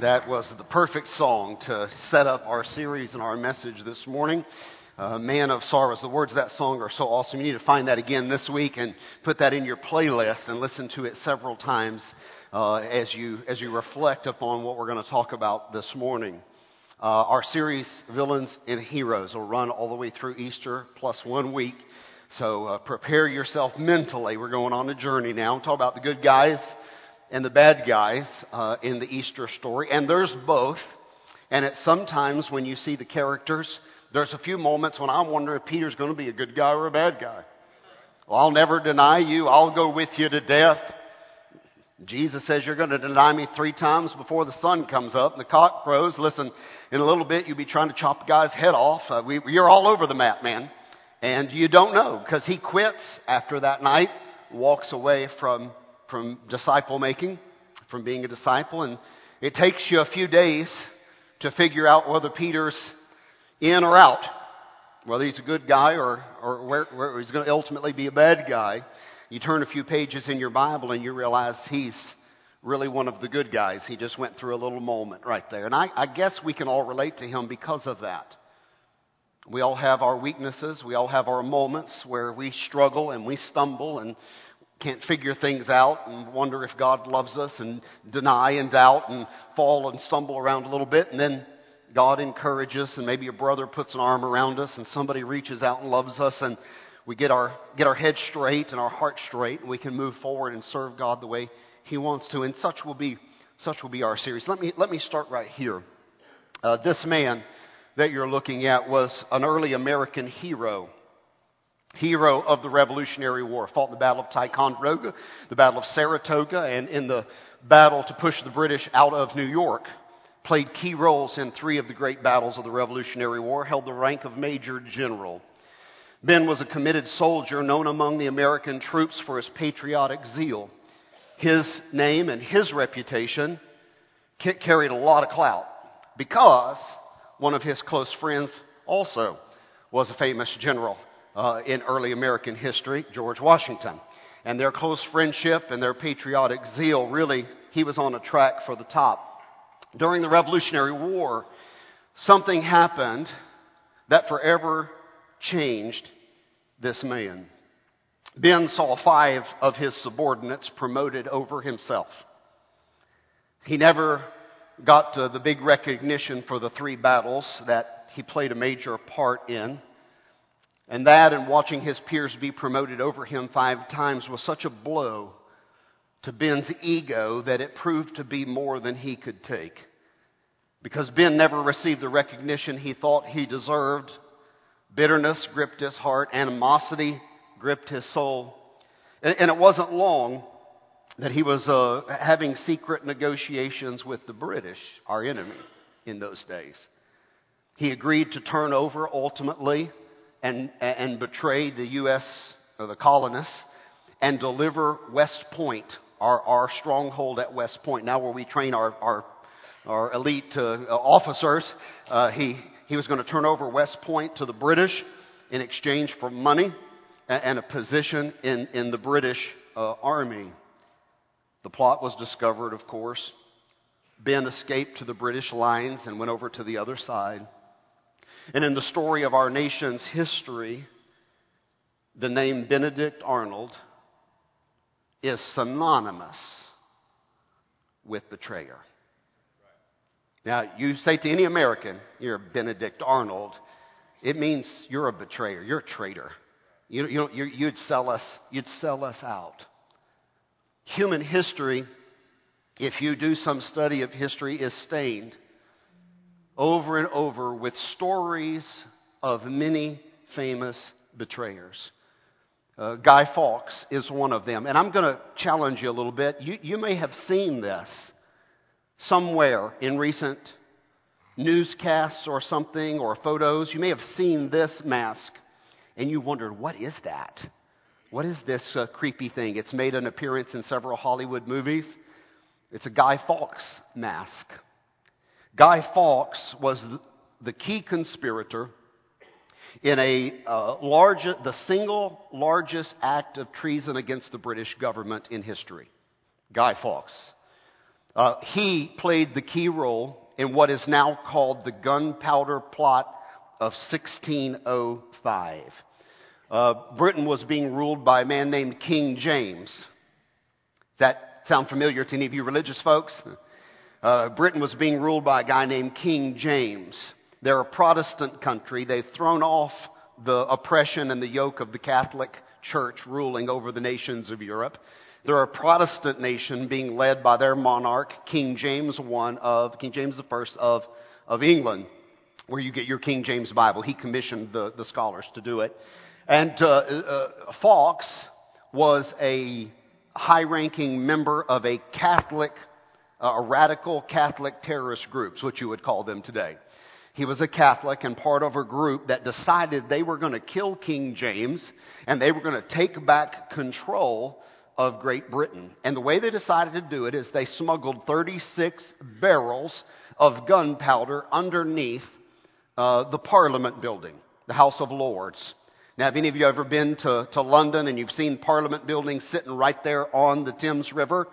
That was the perfect song to set up our series and our message this morning. Uh, Man of Sorrows. The words of that song are so awesome. You need to find that again this week and put that in your playlist and listen to it several times uh, as you as you reflect upon what we're going to talk about this morning. Uh, our series, Villains and Heroes, will run all the way through Easter plus one week. So uh, prepare yourself mentally. We're going on a journey now. Talk about the good guys and the bad guys uh, in the Easter story, and there's both. And it's sometimes when you see the characters, there's a few moments when I wonder if Peter's going to be a good guy or a bad guy. Well, I'll never deny you. I'll go with you to death. Jesus says you're going to deny me three times before the sun comes up and the cock crows. Listen, in a little bit you'll be trying to chop a guy's head off. Uh, we, you're all over the map, man. And you don't know because he quits after that night, walks away from from disciple making, from being a disciple, and it takes you a few days to figure out whether Peter's in or out, whether he's a good guy or, or where, where he's going to ultimately be a bad guy. You turn a few pages in your Bible and you realize he's really one of the good guys. He just went through a little moment right there. And I, I guess we can all relate to him because of that. We all have our weaknesses. We all have our moments where we struggle and we stumble and can't figure things out and wonder if God loves us and deny and doubt and fall and stumble around a little bit. And then God encourages and maybe a brother puts an arm around us and somebody reaches out and loves us and we get our, get our head straight and our heart straight and we can move forward and serve God the way He wants to. And such will be, such will be our series. Let me, let me start right here. Uh, this man that you're looking at was an early American hero hero of the Revolutionary War, fought in the Battle of Ticonderoga, the Battle of Saratoga, and in the battle to push the British out of New York. Played key roles in three of the great battles of the Revolutionary War, held the rank of Major General. Ben was a committed soldier known among the American troops for his patriotic zeal. His name and his reputation carried a lot of clout because one of his close friends also was a famous general uh, in early American history, George Washington. And their close friendship and their patriotic zeal, really, he was on a track for the top. During the Revolutionary War, something happened that forever changed this man. Ben saw five of his subordinates promoted over himself. He never got the big recognition for the three battles that he played a major part in. And that and watching his peers be promoted over him five times was such a blow to Ben's ego that it proved to be more than he could take. Because Ben never received the recognition he thought he deserved. Bitterness gripped his heart, animosity gripped his soul. And, and it wasn't long that he was uh, having secret negotiations with the British, our enemy, in those days. He agreed to turn over ultimately and, and betray the U.S. or the colonists and deliver West Point, our, our stronghold at West Point, now where we train our, our, our elite uh, officers. Uh, he, he was going to turn over West Point to the British in exchange for money and, and a position in, in the British uh, Army. The plot was discovered, of course. Ben escaped to the British lines and went over to the other side. And in the story of our nation's history, the name Benedict Arnold is synonymous with betrayer. Now, you say to any American, you're Benedict Arnold, it means you're a betrayer, you're a traitor. You, you, you'd, sell us, you'd sell us out. Human history, if you do some study of history, is stained over and over with stories of many famous betrayers. Uh, Guy Fawkes is one of them. And I'm going to challenge you a little bit. You, you may have seen this somewhere in recent newscasts or something or photos. You may have seen this mask and you wondered, what is that? What is this uh, creepy thing? It's made an appearance in several Hollywood movies. It's a Guy Fawkes mask. Guy Fawkes was the key conspirator in a uh, large, the single largest act of treason against the British government in history. Guy Fawkes. Uh, he played the key role in what is now called the Gunpowder Plot of 1605. Uh, Britain was being ruled by a man named King James. Does that sound familiar to any of you religious folks? Uh, Britain was being ruled by a guy named King James. They're a Protestant country. They've thrown off the oppression and the yoke of the Catholic Church ruling over the nations of Europe. They're a Protestant nation being led by their monarch, King James I of, King James I of, of England, where you get your King James Bible. He commissioned the, the scholars to do it. And uh, uh, Fawkes was a high ranking member of a Catholic, uh, radical Catholic terrorist group, is what you would call them today. He was a Catholic and part of a group that decided they were going to kill King James and they were going to take back control of Great Britain. And the way they decided to do it is they smuggled 36 barrels of gunpowder underneath uh, the Parliament building, the House of Lords. Now, have any of you ever been to, to London and you've seen Parliament building sitting right there on the Thames River?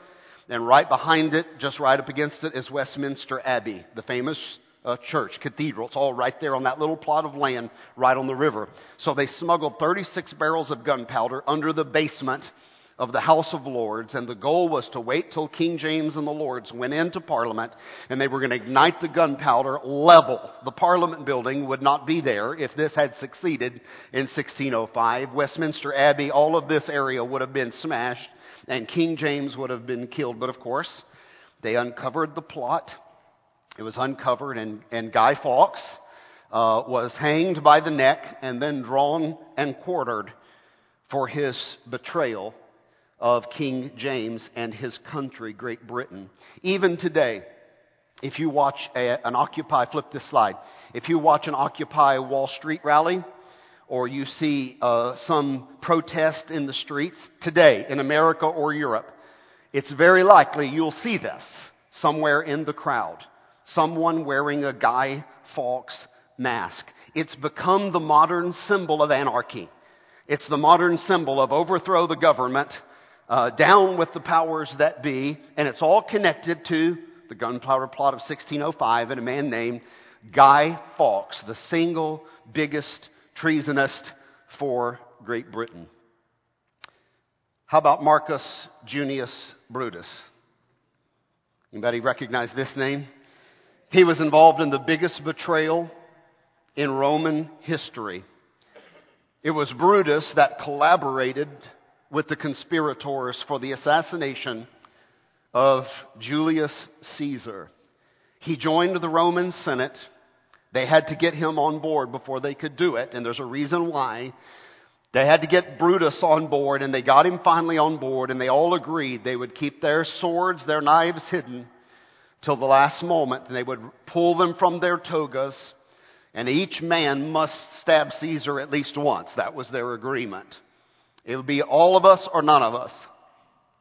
And right behind it, just right up against it, is Westminster Abbey, the famous uh, church, cathedral. It's all right there on that little plot of land right on the river. So they smuggled 36 barrels of gunpowder under the basement of the House of Lords, and the goal was to wait till King James and the Lords went into Parliament, and they were going to ignite the gunpowder level. The Parliament building would not be there if this had succeeded in 1605. Westminster Abbey, all of this area would have been smashed, and King James would have been killed. But of course, they uncovered the plot. It was uncovered, and, and Guy Fawkes uh, was hanged by the neck and then drawn and quartered for his betrayal of King James and his country, Great Britain. Even today, if you watch a, an Occupy, flip this slide. If you watch an Occupy Wall Street rally, or you see uh, some protest in the streets today in America or Europe, it's very likely you'll see this somewhere in the crowd. Someone wearing a Guy Fawkes mask. It's become the modern symbol of anarchy. It's the modern symbol of overthrow the government uh, down with the powers that be, and it's all connected to the gunpowder plot of 1605 and a man named Guy Fawkes, the single biggest treasonist for Great Britain. How about Marcus Junius Brutus? Anybody recognize this name? He was involved in the biggest betrayal in Roman history. It was Brutus that collaborated with the conspirators for the assassination of Julius Caesar. He joined the Roman Senate. They had to get him on board before they could do it, and there's a reason why. They had to get Brutus on board, and they got him finally on board, and they all agreed they would keep their swords, their knives hidden till the last moment, and they would pull them from their togas, and each man must stab Caesar at least once. That was their agreement. It would be all of us or none of us.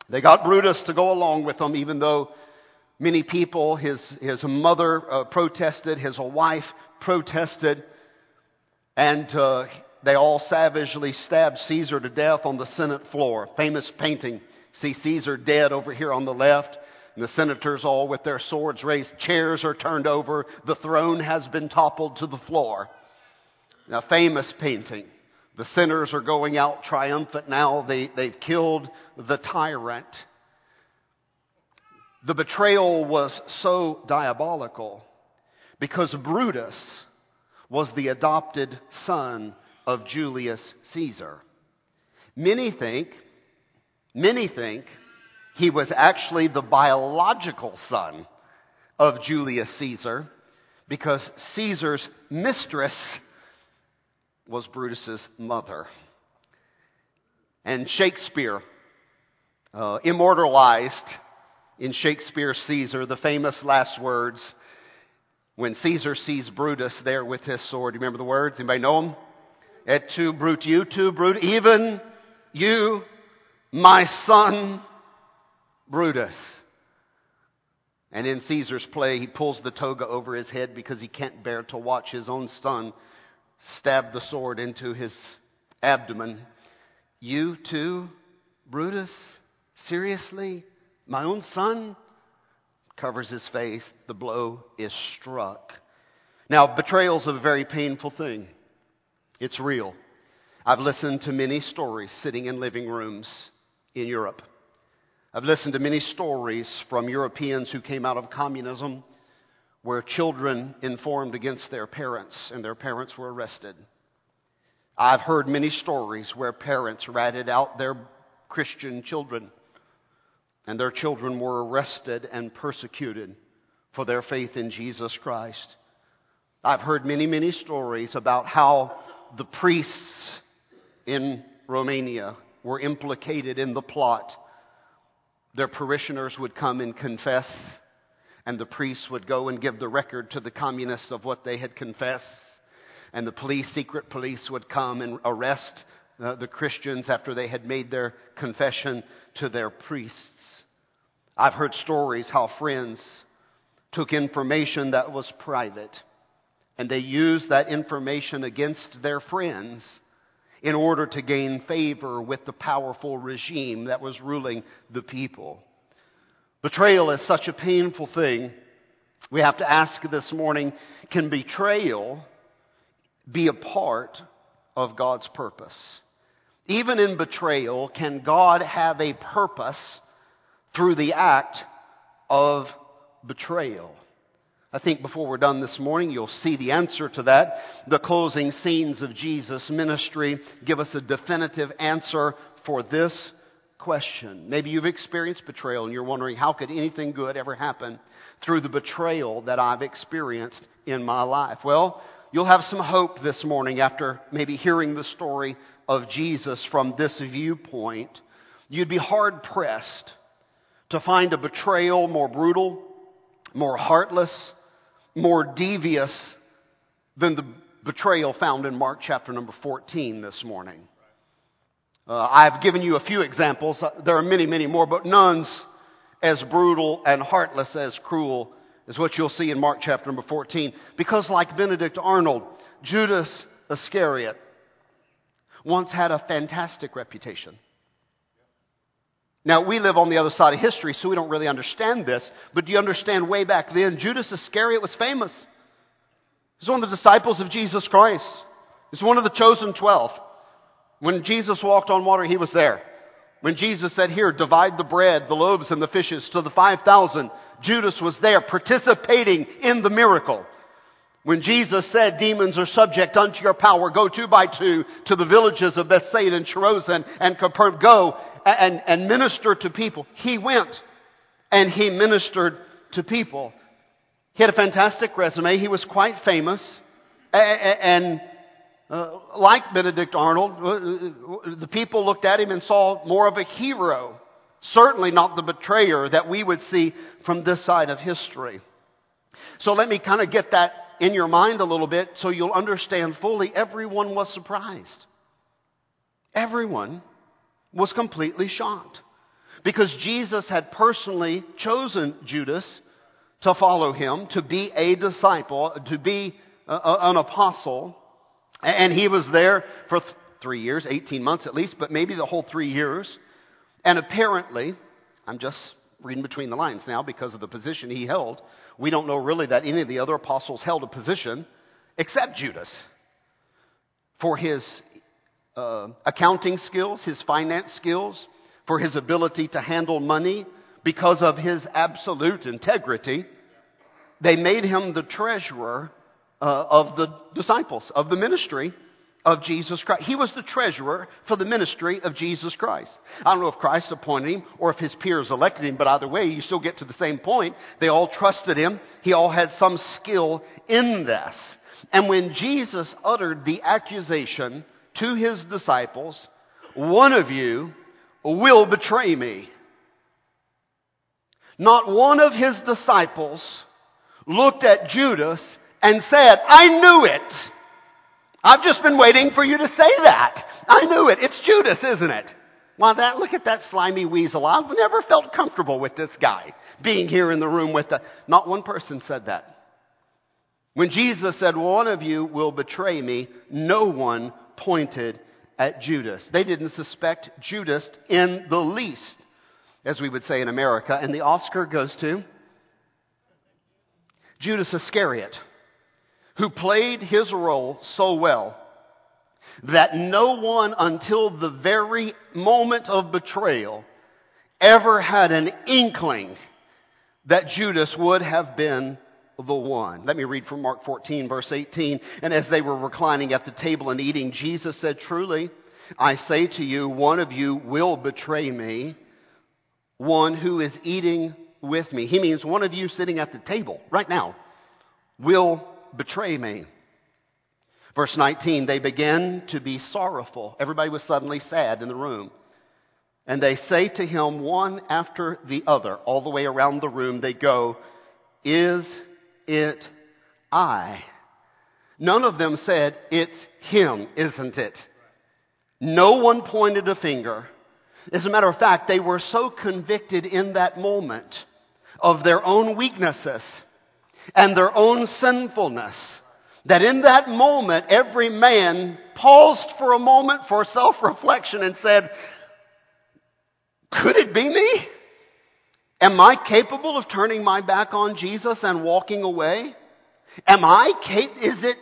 They got Brutus to go along with them, even though many people, his, his mother uh, protested, his wife protested, and uh, they all savagely stabbed Caesar to death on the Senate floor. Famous painting. See Caesar dead over here on the left. And the senators all with their swords raised. Chairs are turned over. The throne has been toppled to the floor. Now, famous painting. The sinners are going out triumphant now. They, they've killed the tyrant. The betrayal was so diabolical because Brutus was the adopted son of Julius Caesar. Many think, many think he was actually the biological son of Julius Caesar because Caesar's mistress was Brutus's mother. And Shakespeare uh, immortalized in Shakespeare's Caesar the famous last words when Caesar sees Brutus there with his sword. You remember the words? Anybody know them? Et tu, Brute, you too, Brute, even you, my son, Brutus. And in Caesar's play, he pulls the toga over his head because he can't bear to watch his own son stab the sword into his abdomen. You too, Brutus? Seriously? My own son? covers his face. The blow is struck. Now, betrayal is a very painful thing. It's real. I've listened to many stories sitting in living rooms in Europe. I've listened to many stories from Europeans who came out of communism where children informed against their parents and their parents were arrested. I've heard many stories where parents ratted out their Christian children and their children were arrested and persecuted for their faith in Jesus Christ. I've heard many, many stories about how the priests in Romania were implicated in the plot. Their parishioners would come and confess, and the priests would go and give the record to the communists of what they had confessed. And the police, secret police, would come and arrest uh, the Christians after they had made their confession to their priests. I've heard stories how friends took information that was private and they used that information against their friends in order to gain favor with the powerful regime that was ruling the people. Betrayal is such a painful thing. We have to ask this morning, can betrayal be a part of God's purpose? Even in betrayal, can God have a purpose through the act of betrayal? I think before we're done this morning, you'll see the answer to that. The closing scenes of Jesus' ministry give us a definitive answer for this question. Maybe you've experienced betrayal and you're wondering, how could anything good ever happen through the betrayal that I've experienced in my life? Well, you'll have some hope this morning after maybe hearing the story of Jesus from this viewpoint. You'd be hard pressed to find a betrayal more brutal, more heartless, more devious than the betrayal found in Mark chapter number 14 this morning. Uh, I've given you a few examples. Uh, there are many, many more, but none's as brutal and heartless as cruel is what you'll see in Mark chapter number 14. Because like Benedict Arnold, Judas Iscariot once had a fantastic reputation. Now, we live on the other side of history, so we don't really understand this. But do you understand way back then, Judas Iscariot was famous. He's one of the disciples of Jesus Christ. He's one of the chosen twelve. When Jesus walked on water, he was there. When Jesus said, here, divide the bread, the loaves and the fishes to the 5,000, Judas was there participating in the miracle. When Jesus said, demons are subject unto your power, go two by two to the villages of Bethsaida and Chorazin and Capernaum, go and, and minister to people. He went and he ministered to people. He had a fantastic resume. He was quite famous. And uh, like Benedict Arnold, uh, the people looked at him and saw more of a hero. Certainly not the betrayer that we would see from this side of history. So let me kind of get that in your mind a little bit so you'll understand fully. Everyone was surprised. Everyone was completely shocked because Jesus had personally chosen Judas to follow him, to be a disciple, to be a, an apostle. And he was there for th- three years, 18 months at least, but maybe the whole three years. And apparently, I'm just reading between the lines now because of the position he held. We don't know really that any of the other apostles held a position except Judas for his uh, accounting skills, his finance skills, for his ability to handle money, because of his absolute integrity. They made him the treasurer uh, of the disciples, of the ministry of Jesus Christ. He was the treasurer for the ministry of Jesus Christ. I don't know if Christ appointed him or if his peers elected him, but either way, you still get to the same point. They all trusted him. He all had some skill in this. And when Jesus uttered the accusation to his disciples, one of you will betray me. Not one of his disciples looked at Judas and said, I knew it. I've just been waiting for you to say that. I knew it. It's Judas, isn't it? Well, that, look at that slimy weasel. I've never felt comfortable with this guy being here in the room with the, not one person said that. When Jesus said, one of you will betray me, no one pointed at Judas. They didn't suspect Judas in the least, as we would say in America. And the Oscar goes to Judas Iscariot, who played his role so well that no one until the very moment of betrayal ever had an inkling that Judas would have been the one. Let me read from Mark 14 verse 18. And as they were reclining at the table and eating, Jesus said, truly, I say to you, one of you will betray me, one who is eating with me. He means one of you sitting at the table right now will betray me. Verse 19, they began to be sorrowful. Everybody was suddenly sad in the room. And they say to him one after the other, all the way around the room, they go, Is it I? None of them said, It's him, isn't it? No one pointed a finger. As a matter of fact, they were so convicted in that moment of their own weaknesses and their own sinfulness that in that moment every man paused for a moment for self-reflection and said, could it be me? Am I capable of turning my back on Jesus and walking away? Am I capable? Is it?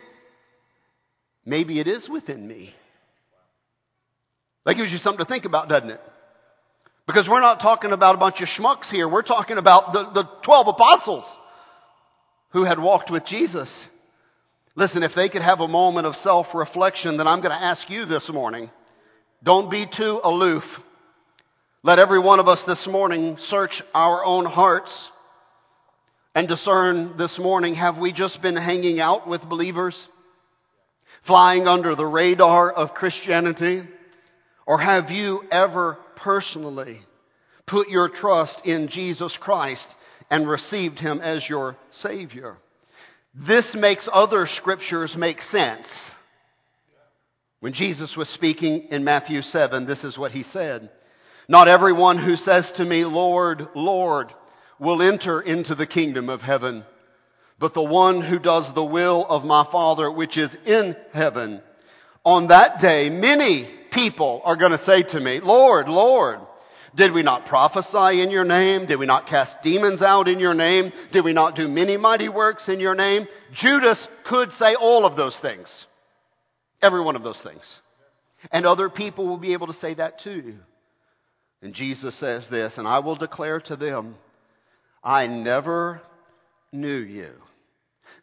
Maybe it is within me. That gives you something to think about, doesn't it? Because we're not talking about a bunch of schmucks here. We're talking about the, the 12 apostles who had walked with Jesus. Listen, if they could have a moment of self-reflection, then I'm going to ask you this morning. Don't be too aloof. Let every one of us this morning search our own hearts and discern this morning, have we just been hanging out with believers? Flying under the radar of Christianity? Or have you ever personally put your trust in Jesus Christ and received Him as your Savior? This makes other scriptures make sense. When Jesus was speaking in Matthew 7, this is what He said. Not everyone who says to me, Lord, Lord, will enter into the kingdom of heaven, but the one who does the will of my Father which is in heaven. On that day, many people are going to say to me, Lord, Lord, did we not prophesy in your name? Did we not cast demons out in your name? Did we not do many mighty works in your name? Judas could say all of those things. Every one of those things. And other people will be able to say that too. And Jesus says this, and I will declare to them, I never knew you.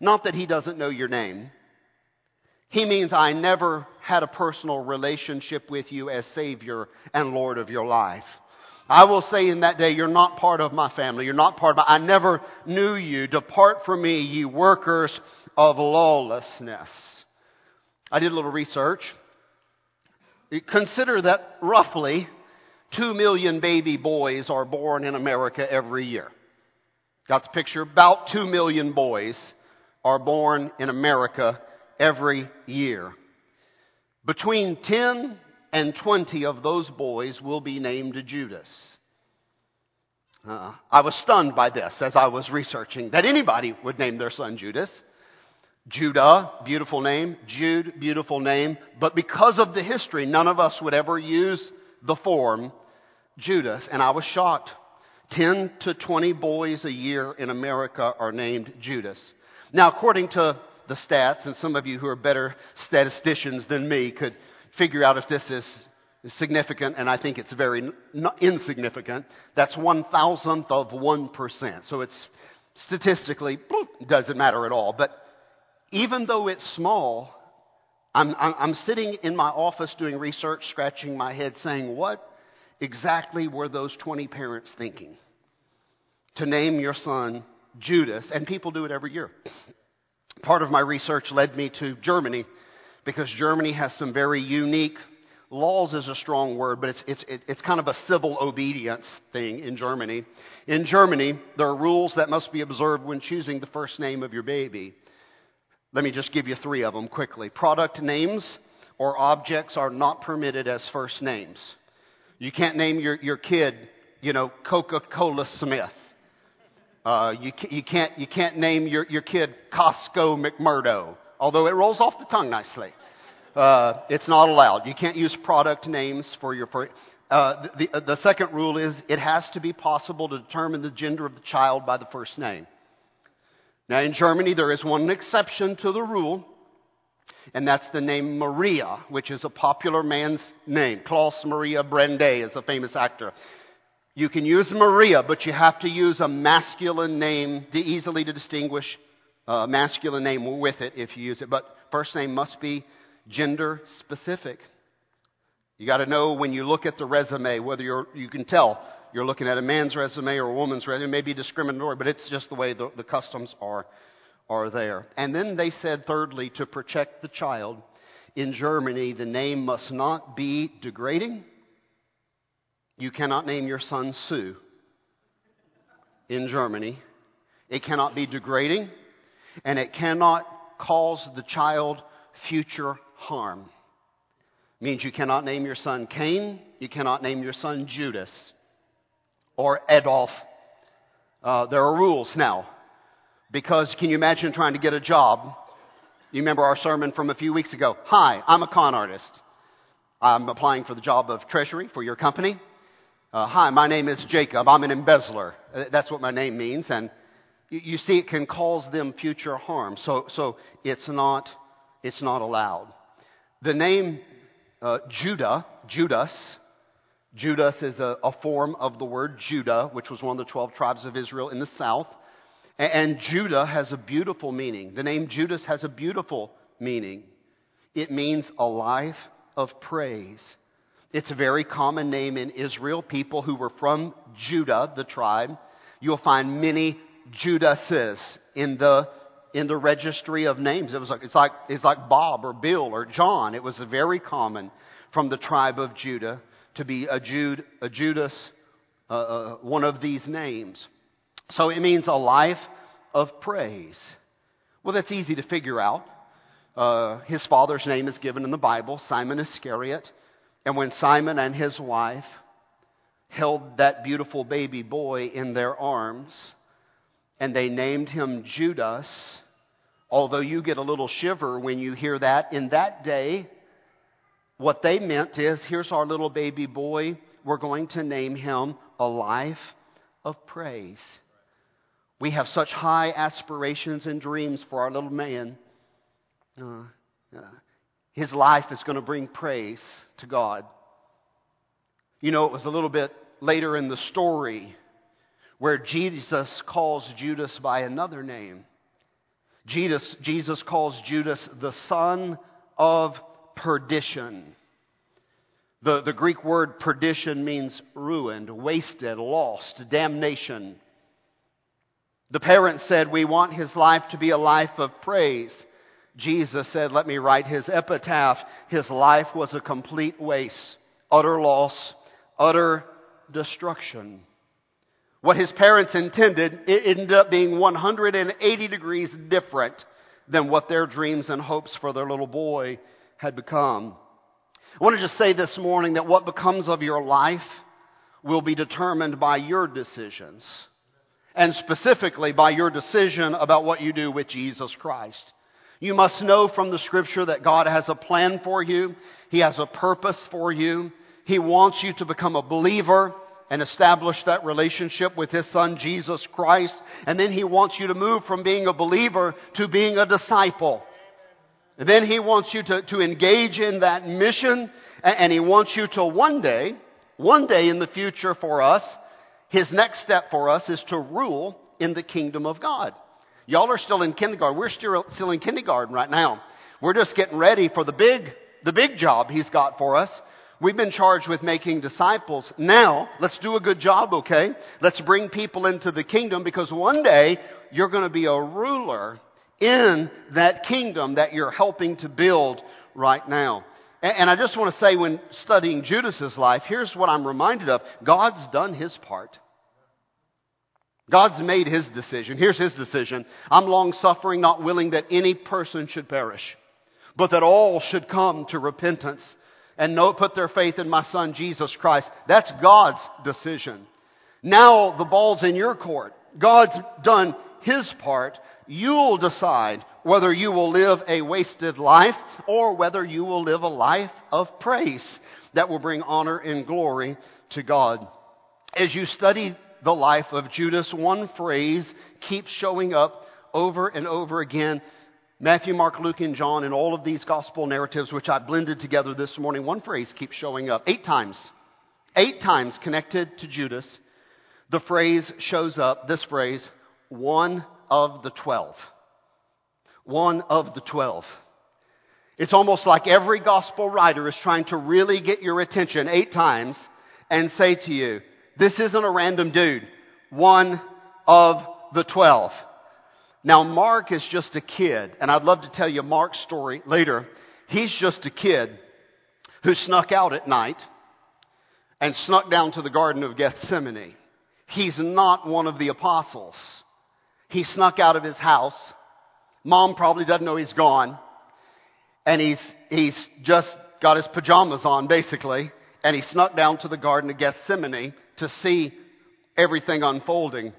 Not that he doesn't know your name. He means I never had a personal relationship with you as Savior and Lord of your life. I will say in that day, you're not part of my family. You're not part of my, I never knew you. Depart from me, ye workers of lawlessness. I did a little research. Consider that roughly Two million baby boys are born in America every year. Got the picture? About two million boys are born in America every year. Between 10 and 20 of those boys will be named Judas. Uh, I was stunned by this as I was researching that anybody would name their son Judas. Judah, beautiful name. Jude, beautiful name. But because of the history, none of us would ever use the form Judas, and I was shocked. 10 to 20 boys a year in America are named Judas. Now, according to the stats, and some of you who are better statisticians than me could figure out if this is significant, and I think it's very insignificant. That's one thousandth of 1%. So it's statistically, doesn't matter at all. But even though it's small, I'm, I'm sitting in my office doing research, scratching my head saying, what exactly were those 20 parents thinking? To name your son Judas, and people do it every year. Part of my research led me to Germany because Germany has some very unique laws is a strong word, but it's, it's, it's kind of a civil obedience thing in Germany. In Germany, there are rules that must be observed when choosing the first name of your baby. Let me just give you three of them quickly. Product names or objects are not permitted as first names. You can't name your, your kid, you know, Coca-Cola Smith. Uh, you, you, can't, you can't name your, your kid Costco McMurdo, although it rolls off the tongue nicely. Uh, it's not allowed. You can't use product names for your. Uh, the, the second rule is it has to be possible to determine the gender of the child by the first name. Now in Germany there is one exception to the rule, and that's the name Maria, which is a popular man's name. Klaus Maria Brende is a famous actor. You can use Maria, but you have to use a masculine name, to easily to distinguish a masculine name with it if you use it. But first name must be gender specific. You got to know when you look at the resume whether you're, you can tell you're looking at a man's resume or a woman's resume. It may be discriminatory, but it's just the way the, the customs are, are there. And then they said, thirdly, to protect the child, in Germany, the name must not be degrading. You cannot name your son Sue in Germany. It cannot be degrading, and it cannot cause the child future harm It means you cannot name your son Cain, you cannot name your son Judas or Adolf. Uh, there are rules now. Because can you imagine trying to get a job? You remember our sermon from a few weeks ago. Hi, I'm a con artist. I'm applying for the job of treasury for your company. Uh, hi, my name is Jacob. I'm an embezzler. Uh, that's what my name means. And you, see, it can cause them future harm. So, so it's not, it's not allowed. The name uh, Judah, Judas. Judas is a, a, form of the word Judah, which was one of the 12 tribes of Israel in the south. And, and Judah has a beautiful meaning. The name Judas has a beautiful meaning. It means a life of praise. It's a very common name in Israel. People who were from Judah, the tribe, you'll find many Judases in the in the registry of names. It was like, it's like, it's like Bob or Bill or John. It was very common from the tribe of Judah to be a Jude, a Judas, uh, uh, one of these names. So it means a life of praise. Well, that's easy to figure out. Uh, his father's name is given in the Bible, Simon Iscariot. And when Simon and his wife held that beautiful baby boy in their arms, and they named him Judas, Although you get a little shiver when you hear that, in that day, what they meant is here's our little baby boy. We're going to name him a life of praise. We have such high aspirations and dreams for our little man. Uh, uh, his life is going to bring praise to God. You know, it was a little bit later in the story where Jesus calls Judas by another name. Jesus, Jesus calls Judas the son of perdition. The, the Greek word perdition means ruined, wasted, lost, damnation. The parents said, We want his life to be a life of praise. Jesus said, Let me write his epitaph. His life was a complete waste, utter loss, utter destruction. What his parents intended, it ended up being 180 degrees different than what their dreams and hopes for their little boy had become. I want to just say this morning that what becomes of your life will be determined by your decisions. And specifically by your decision about what you do with Jesus Christ. You must know from the scripture that God has a plan for you. He has a purpose for you. He wants you to become a believer and establish that relationship with His Son, Jesus Christ. And then He wants you to move from being a believer to being a disciple. And then He wants you to, to engage in that mission, and He wants you to one day, one day in the future for us, His next step for us is to rule in the kingdom of God. Y'all are still in kindergarten. We're still, still in kindergarten right now. We're just getting ready for the big, the big job He's got for us. We've been charged with making disciples. Now, let's do a good job, okay? Let's bring people into the kingdom because one day you're going to be a ruler in that kingdom that you're helping to build right now. And I just want to say when studying Judas's life, here's what I'm reminded of. God's done his part. God's made his decision. Here's his decision. I'm long suffering, not willing that any person should perish, but that all should come to repentance and put their faith in my son Jesus Christ. That's God's decision. Now the ball's in your court. God's done his part. You'll decide whether you will live a wasted life or whether you will live a life of praise that will bring honor and glory to God. As you study the life of Judas, one phrase keeps showing up over and over again. Matthew, Mark, Luke, and John, in all of these gospel narratives, which I blended together this morning, one phrase keeps showing up. Eight times. Eight times connected to Judas. The phrase shows up, this phrase, one of the twelve. One of the twelve. It's almost like every gospel writer is trying to really get your attention eight times and say to you, this isn't a random dude. One of the twelve. Now, Mark is just a kid, and I'd love to tell you Mark's story later. He's just a kid who snuck out at night and snuck down to the Garden of Gethsemane. He's not one of the apostles. He snuck out of his house. Mom probably doesn't know he's gone. And he's, he's just got his pajamas on, basically. And he snuck down to the Garden of Gethsemane to see everything unfolding.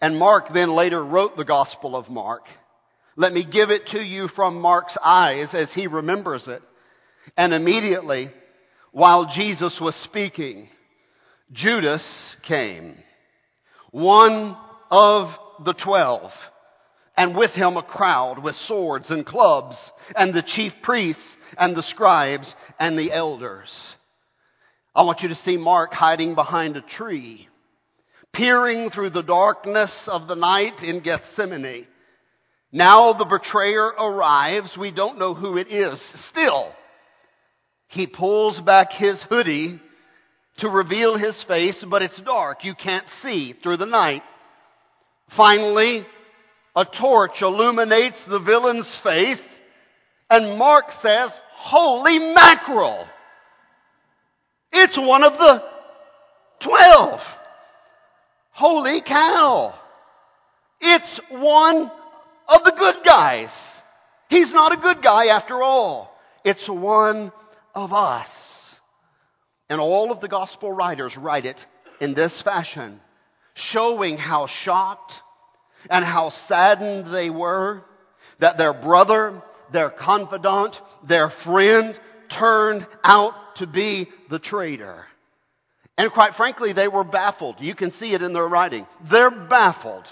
And Mark then later wrote the Gospel of Mark. Let me give it to you from Mark's eyes as he remembers it. And immediately, while Jesus was speaking, Judas came, one of the twelve, and with him a crowd with swords and clubs, and the chief priests and the scribes and the elders. I want you to see Mark hiding behind a tree peering through the darkness of the night in Gethsemane. Now the betrayer arrives. We don't know who it is. Still, he pulls back his hoodie to reveal his face, but it's dark. You can't see through the night. Finally, a torch illuminates the villain's face, and Mark says, Holy mackerel! It's one of the twelve. Holy cow! It's one of the good guys. He's not a good guy after all. It's one of us. And all of the gospel writers write it in this fashion, showing how shocked and how saddened they were that their brother, their confidant, their friend turned out to be the traitor. And quite frankly, they were baffled. You can see it in their writing. They're baffled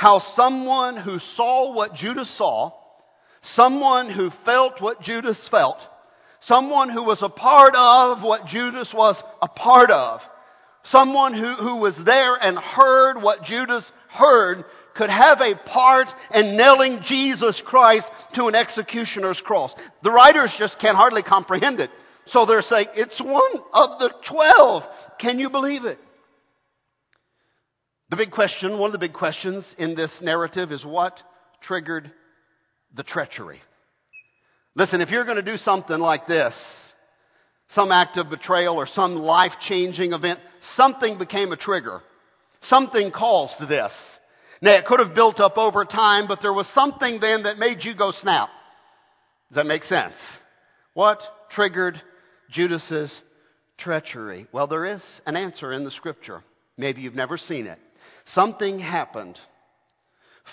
how someone who saw what Judas saw, someone who felt what Judas felt, someone who was a part of what Judas was a part of, someone who, who was there and heard what Judas heard could have a part in nailing Jesus Christ to an executioner's cross. The writers just can't hardly comprehend it. So they're saying, it's one of the twelve. Can you believe it? The big question, one of the big questions in this narrative is what triggered the treachery? Listen, if you're going to do something like this, some act of betrayal or some life changing event, something became a trigger. Something calls to this. Now, it could have built up over time, but there was something then that made you go snap. Does that make sense? What triggered Judas's treachery? Well, there is an answer in the scripture. Maybe you've never seen it. Something happened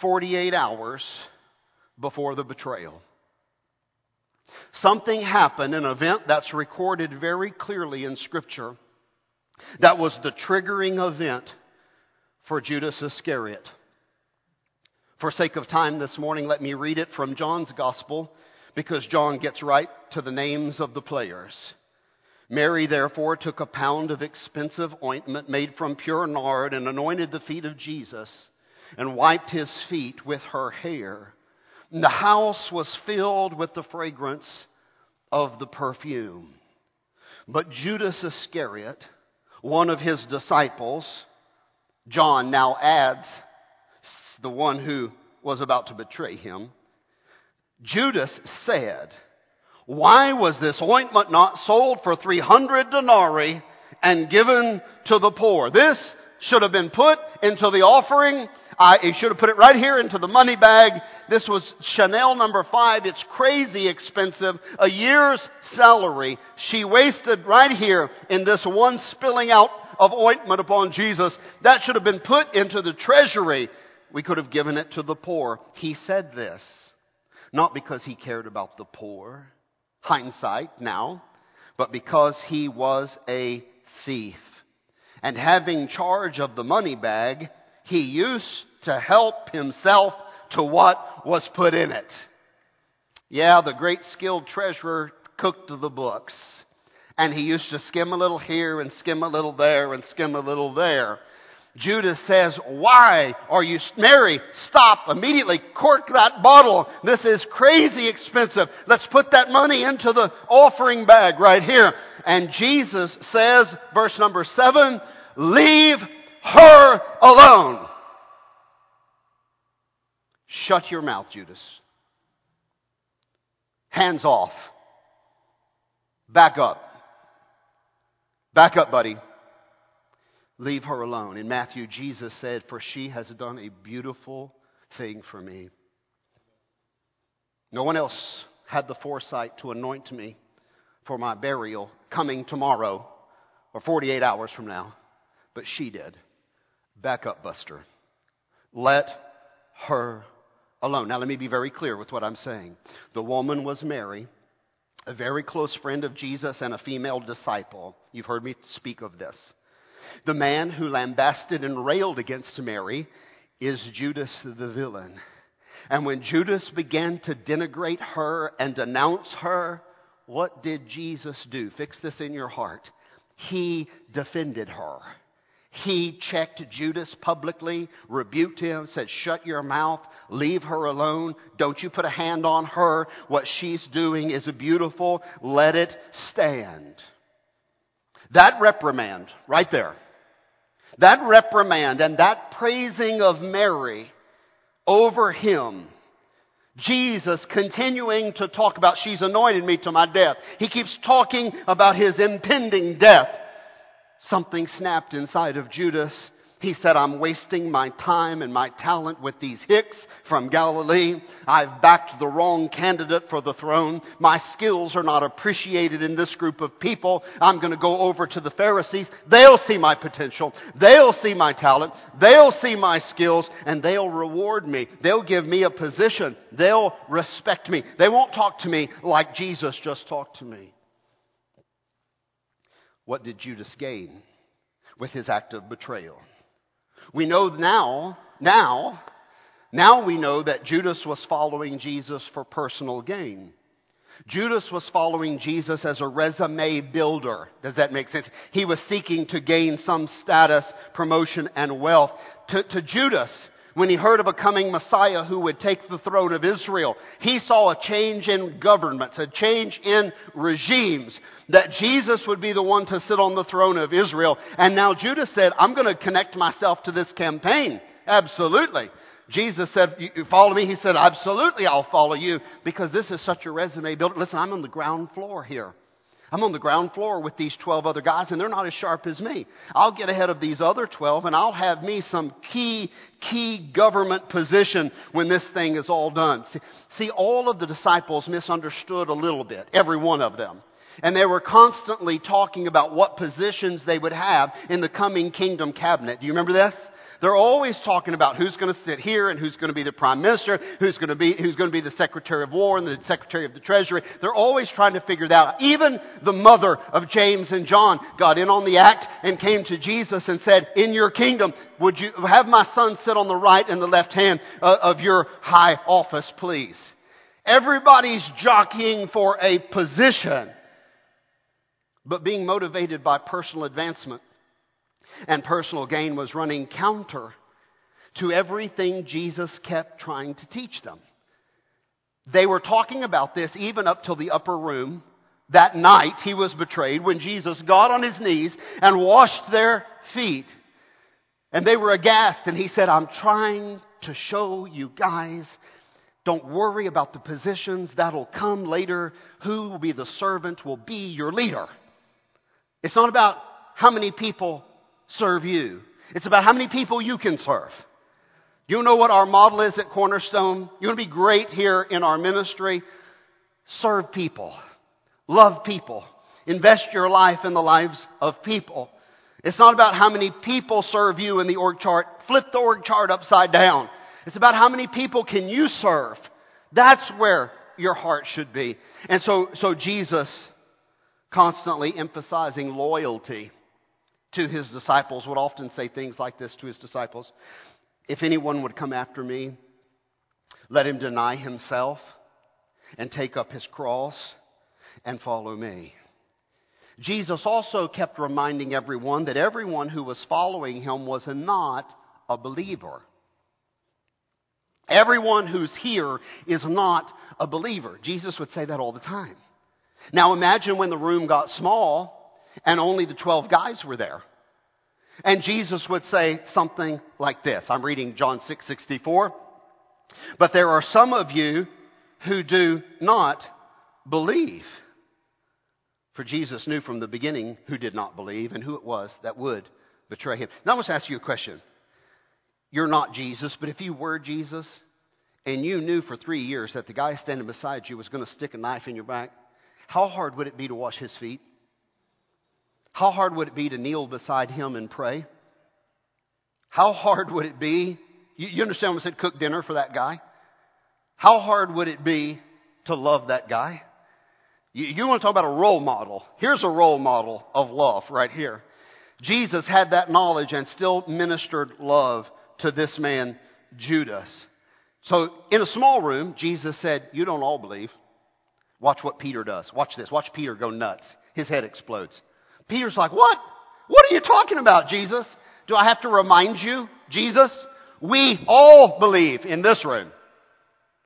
48 hours before the betrayal. Something happened, an event that's recorded very clearly in scripture that was the triggering event for Judas Iscariot. For sake of time this morning, let me read it from John's gospel because John gets right to the names of the players. Mary therefore took a pound of expensive ointment made from pure nard and anointed the feet of Jesus and wiped his feet with her hair. And the house was filled with the fragrance of the perfume. But Judas Iscariot, one of his disciples, John now adds the one who was about to betray him. Judas said, why was this ointment not sold for 300 denarii and given to the poor? This should have been put into the offering. I he should have put it right here into the money bag. This was Chanel number five. It's crazy expensive. A year's salary. She wasted right here in this one spilling out of ointment upon Jesus. That should have been put into the treasury. We could have given it to the poor. He said this, not because he cared about the poor hindsight now, but because he was a thief. And having charge of the money bag, he used to help himself to what was put in it. Yeah, the great skilled treasurer cooked the books. And he used to skim a little here and skim a little there and skim a little there. Judas says, why are you, Mary, stop immediately, cork that bottle. This is crazy expensive. Let's put that money into the offering bag right here. And Jesus says, verse number seven, leave her alone. Shut your mouth, Judas. Hands off. Back up. Back up, buddy. Leave her alone. In Matthew, Jesus said, For she has done a beautiful thing for me. No one else had the foresight to anoint me for my burial coming tomorrow or 48 hours from now, but she did. Back up, Buster. Let her alone. Now, let me be very clear with what I'm saying. The woman was Mary, a very close friend of Jesus and a female disciple. You've heard me speak of this. The man who lambasted and railed against Mary is Judas the villain. And when Judas began to denigrate her and denounce her, what did Jesus do? Fix this in your heart. He defended her. He checked Judas publicly, rebuked him, said, Shut your mouth, leave her alone, don't you put a hand on her. What she's doing is beautiful, let it stand. That reprimand, right there, that reprimand and that praising of Mary over him, Jesus continuing to talk about, she's anointed me to my death. He keeps talking about his impending death. Something snapped inside of Judas he said, I'm wasting my time and my talent with these hicks from Galilee. I've backed the wrong candidate for the throne. My skills are not appreciated in this group of people. I'm going to go over to the Pharisees. They'll see my potential. They'll see my talent. They'll see my skills and they'll reward me. They'll give me a position. They'll respect me. They won't talk to me like Jesus just talked to me. What did Judas gain with his act of betrayal? We know now, now, now we know that Judas was following Jesus for personal gain. Judas was following Jesus as a resume builder. Does that make sense? He was seeking to gain some status, promotion, and wealth. To, to Judas, when he heard of a coming Messiah who would take the throne of Israel. He saw a change in governments, a change in regimes, that Jesus would be the one to sit on the throne of Israel. And now Judas said, I'm going to connect myself to this campaign. Absolutely. Jesus said, you follow me? He said, absolutely I'll follow you because this is such a resume built. Listen, I'm on the ground floor here. I'm on the ground floor with these 12 other guys and they're not as sharp as me. I'll get ahead of these other 12 and I'll have me some key, key government position when this thing is all done. See, see, all of the disciples misunderstood a little bit, every one of them. And they were constantly talking about what positions they would have in the coming kingdom cabinet. Do you remember this? They're always talking about who's going to sit here and who's going to be the prime minister, who's going to be, who's going to be the secretary of war and the secretary of the treasury. They're always trying to figure that out. Even the mother of James and John got in on the act and came to Jesus and said, in your kingdom, would you have my son sit on the right and the left hand uh, of your high office, please? Everybody's jockeying for a position, but being motivated by personal advancement and personal gain was running counter to everything Jesus kept trying to teach them. They were talking about this even up till the upper room. That night he was betrayed when Jesus got on his knees and washed their feet. And they were aghast and he said, I'm trying to show you guys don't worry about the positions that'll come later. Who will be the servant will be your leader. It's not about how many people serve you. It's about how many people you can serve. You know what our model is at Cornerstone? You want to be great here in our ministry? Serve people. Love people. Invest your life in the lives of people. It's not about how many people serve you in the org chart. Flip the org chart upside down. It's about how many people can you serve. That's where your heart should be. And so, so Jesus constantly emphasizing loyalty to his disciples would often say things like this to his disciples If anyone would come after me, Let him deny himself and take up his cross and follow me. Jesus also kept reminding everyone that everyone who was following him was not a believer. Everyone who's here is not a believer. Jesus would say that all the time. Now imagine when the room got small and only the 12 guys were there. And Jesus would say something like this. I'm reading John 6, 64. But there are some of you who do not believe. For Jesus knew from the beginning who did not believe and who it was that would betray him. Now I must ask you a question. You're not Jesus, but if you were Jesus and you knew for three years that the guy standing beside you was going to stick a knife in your back, how hard would it be to wash his feet? How hard would it be to kneel beside him and pray? How hard would it be? You, you understand when I said cook dinner for that guy? How hard would it be to love that guy? You, you want to talk about a role model. Here's a role model of love right here. Jesus had that knowledge and still ministered love to this man, Judas. So in a small room, Jesus said, You don't all believe. Watch what Peter does. Watch this. Watch Peter go nuts. His head explodes. Peter's like, What? What are you talking about, Jesus? Do I have to remind you, Jesus? We all believe in this room.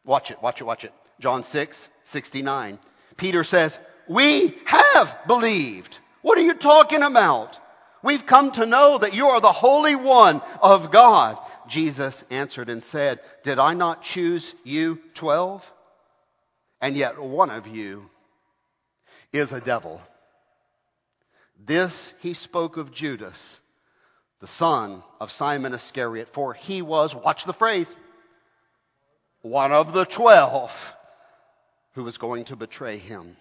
Watch it, watch it, watch it. John 6, 69. Peter says, We have believed. What are you talking about? We've come to know that you are the Holy One of God. Jesus answered and said, Did I not choose you twelve? And yet one of you is a devil. This he spoke of Judas, the son of Simon Iscariot, for he was, watch the phrase, one of the twelve who was going to betray him.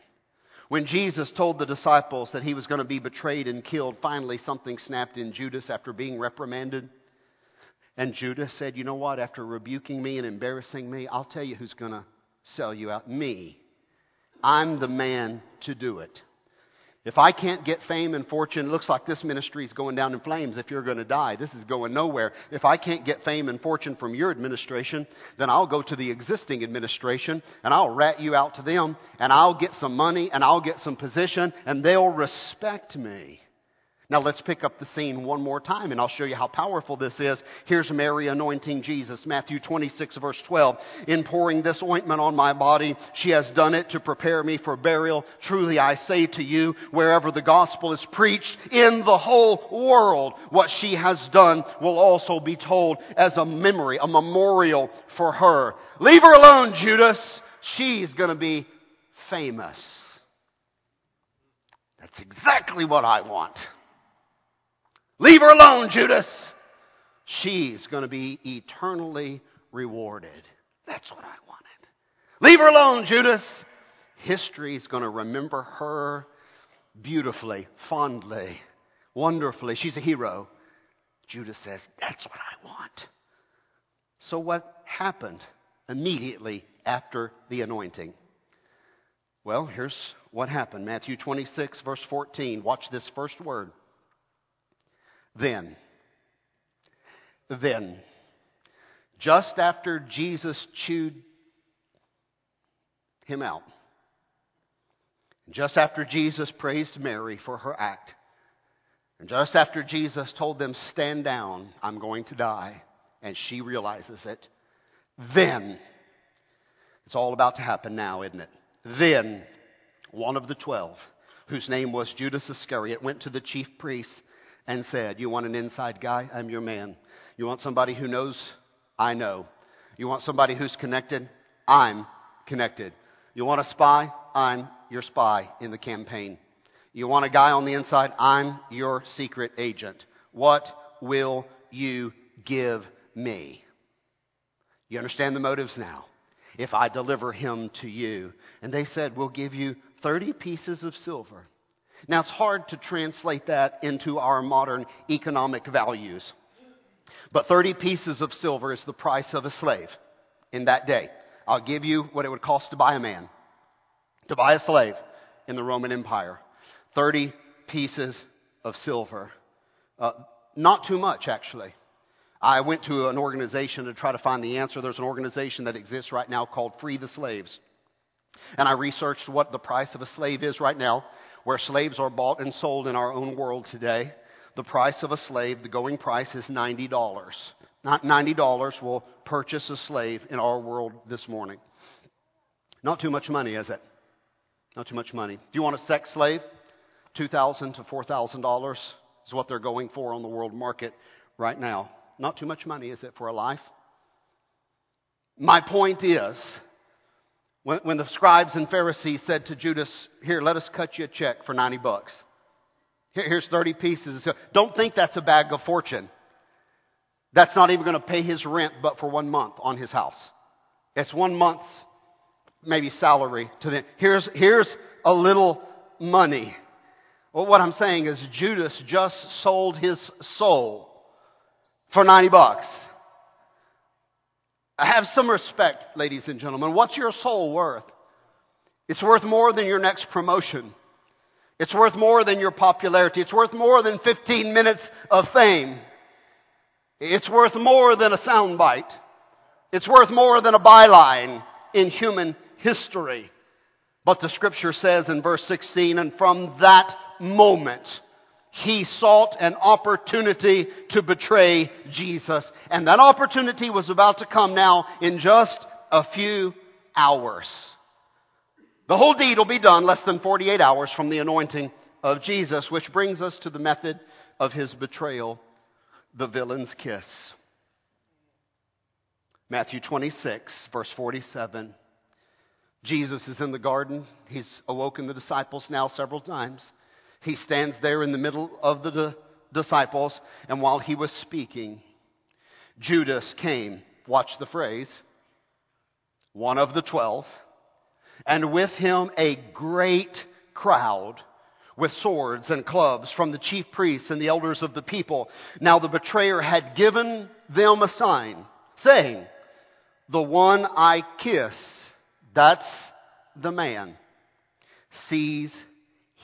When Jesus told the disciples that he was going to be betrayed and killed, finally something snapped in Judas after being reprimanded. And Judas said, You know what? After rebuking me and embarrassing me, I'll tell you who's going to sell you out. Me. I'm the man to do it. If I can't get fame and fortune, it looks like this ministry is going down in flames if you're going to die. This is going nowhere. If I can't get fame and fortune from your administration, then I'll go to the existing administration and I'll rat you out to them and I'll get some money and I'll get some position and they'll respect me. Now let's pick up the scene one more time and I'll show you how powerful this is. Here's Mary anointing Jesus. Matthew 26 verse 12. In pouring this ointment on my body, she has done it to prepare me for burial. Truly I say to you, wherever the gospel is preached in the whole world, what she has done will also be told as a memory, a memorial for her. Leave her alone, Judas. She's gonna be famous. That's exactly what I want. Leave her alone, Judas. She's going to be eternally rewarded. That's what I wanted. Leave her alone, Judas. History is going to remember her beautifully, fondly, wonderfully. She's a hero. Judas says, That's what I want. So, what happened immediately after the anointing? Well, here's what happened Matthew 26, verse 14. Watch this first word. Then, then, just after Jesus chewed him out, just after Jesus praised Mary for her act, and just after Jesus told them, Stand down, I'm going to die, and she realizes it, then, it's all about to happen now, isn't it? Then, one of the twelve, whose name was Judas Iscariot, went to the chief priests and said, You want an inside guy? I'm your man. You want somebody who knows? I know. You want somebody who's connected? I'm connected. You want a spy? I'm your spy in the campaign. You want a guy on the inside? I'm your secret agent. What will you give me? You understand the motives now? If I deliver him to you. And they said, We'll give you 30 pieces of silver. Now, it's hard to translate that into our modern economic values. But 30 pieces of silver is the price of a slave in that day. I'll give you what it would cost to buy a man, to buy a slave in the Roman Empire. 30 pieces of silver. Uh, not too much, actually. I went to an organization to try to find the answer. There's an organization that exists right now called Free the Slaves. And I researched what the price of a slave is right now, where slaves are bought and sold in our own world today. The price of a slave, the going price is $90. Not $90 will purchase a slave in our world this morning. Not too much money, is it? Not too much money. Do you want a sex slave? 2,000 to $4,000 is what they're going for on the world market right now. Not too much money, is it, for a life? My point is, when, when the scribes and Pharisees said to Judas, Here, let us cut you a check for 90 bucks. Here, here's 30 pieces. Don't think that's a bag of fortune. That's not even going to pay his rent but for one month on his house. It's one month's maybe salary to them. Here's, here's a little money. Well, what I'm saying is Judas just sold his soul for 90 bucks. Have some respect, ladies and gentlemen. What's your soul worth? It's worth more than your next promotion. It's worth more than your popularity. It's worth more than 15 minutes of fame. It's worth more than a soundbite. It's worth more than a byline in human history. But the scripture says in verse 16, and from that moment, he sought an opportunity to betray Jesus. And that opportunity was about to come now in just a few hours. The whole deed will be done less than 48 hours from the anointing of Jesus, which brings us to the method of his betrayal, the villain's kiss. Matthew 26, verse 47. Jesus is in the garden. He's awoken the disciples now several times. He stands there in the middle of the disciples, and while he was speaking, Judas came. Watch the phrase. One of the twelve, and with him a great crowd with swords and clubs from the chief priests and the elders of the people. Now the betrayer had given them a sign, saying, The one I kiss, that's the man. Seize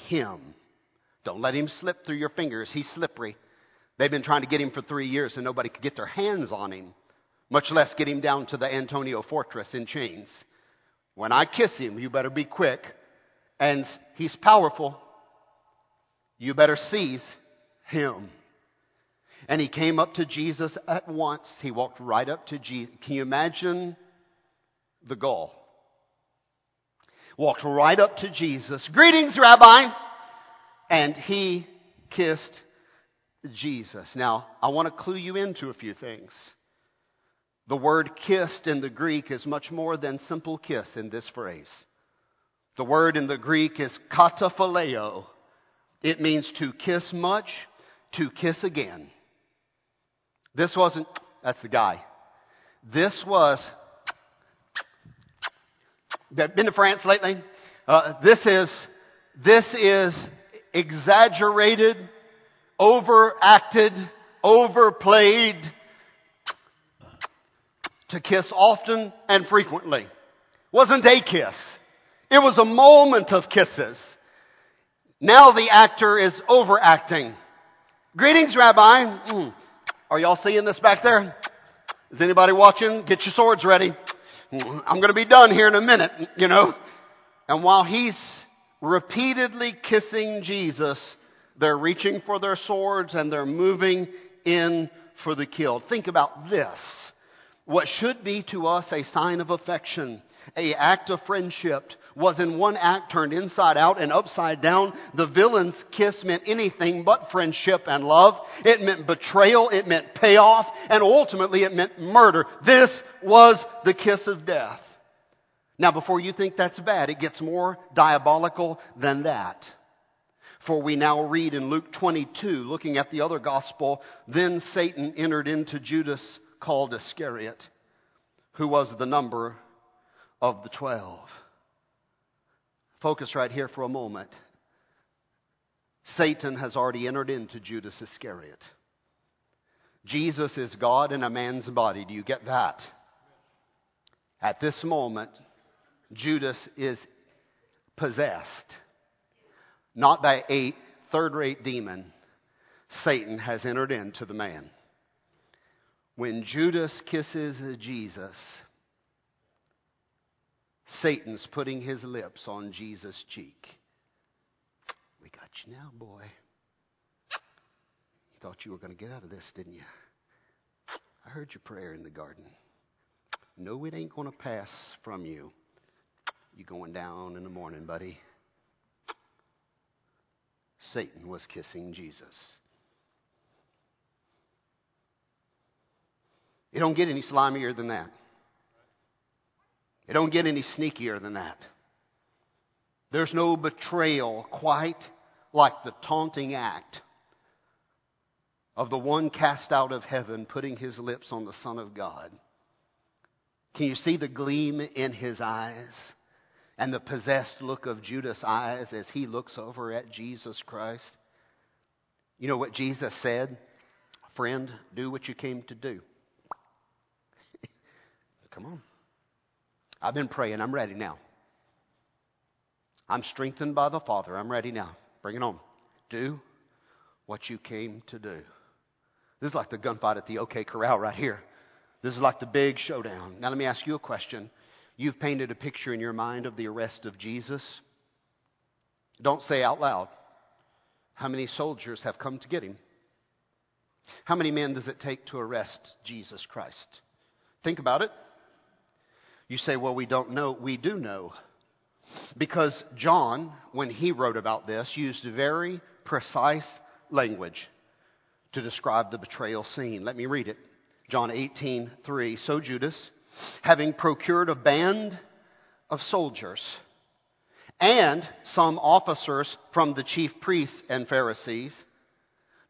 him. Don't let him slip through your fingers. He's slippery. They've been trying to get him for three years and nobody could get their hands on him, much less get him down to the Antonia fortress in chains. When I kiss him, you better be quick. And he's powerful. You better seize him. And he came up to Jesus at once. He walked right up to Jesus. Can you imagine the gall? Walked right up to Jesus. Greetings, Rabbi and he kissed Jesus. Now, I want to clue you into a few things. The word kissed in the Greek is much more than simple kiss in this phrase. The word in the Greek is kataphileo. It means to kiss much, to kiss again. This wasn't, that's the guy. This was, been to France lately? Uh, this is, this is exaggerated, overacted, overplayed to kiss often and frequently. Wasn't a kiss. It was a moment of kisses. Now the actor is overacting. Greetings, Rabbi. Mm. Are y'all seeing this back there? Is anybody watching? Get your swords ready. Mm. I'm going to be done here in a minute, you know. And while he's repeatedly kissing Jesus, they're reaching for their swords and they're moving in for the kill. Think about this. What should be to us a sign of affection, a act of friendship, was in one act turned inside out and upside down. The villain's kiss meant anything but friendship and love. It meant betrayal, it meant payoff, and ultimately it meant murder. This was the kiss of death. Now, before you think that's bad, it gets more diabolical than that. For we now read in Luke 22, looking at the other gospel, then Satan entered into Judas called Iscariot, who was the number of the twelve. Focus right here for a moment. Satan has already entered into Judas Iscariot. Jesus is God in a man's body. Do you get that? At this moment, Judas is possessed, not by a third rate demon. Satan has entered into the man. When Judas kisses Jesus, Satan's putting his lips on Jesus' cheek. We got you now, boy. You thought you were going to get out of this, didn't you? I heard your prayer in the garden. No, it ain't going to pass from you. You're going down in the morning, buddy. Satan was kissing Jesus. It don't get any slimier than that. It don't get any sneakier than that. There's no betrayal quite like the taunting act of the one cast out of heaven putting his lips on the Son of God. Can you see the gleam in his eyes and the possessed look of Judas' eyes as he looks over at Jesus Christ? You know what Jesus said? Friend, do what you came to do. Come on. I've been praying. I'm ready now. I'm strengthened by the Father. I'm ready now. Bring it on. Do what you came to do. This is like the gunfight at the OK Corral right here. This is like the big showdown. Now, let me ask you a question. You've painted a picture in your mind of the arrest of Jesus. Don't say out loud. How many soldiers have come to get him? How many men does it take to arrest Jesus Christ? Think about it. You say, well, we don't know. We do know. Because John, when he wrote about this, used very precise language to describe the betrayal scene. Let me read it. John 18, 3. So Judas, having procured a band of soldiers and some officers from the chief priests and Pharisees,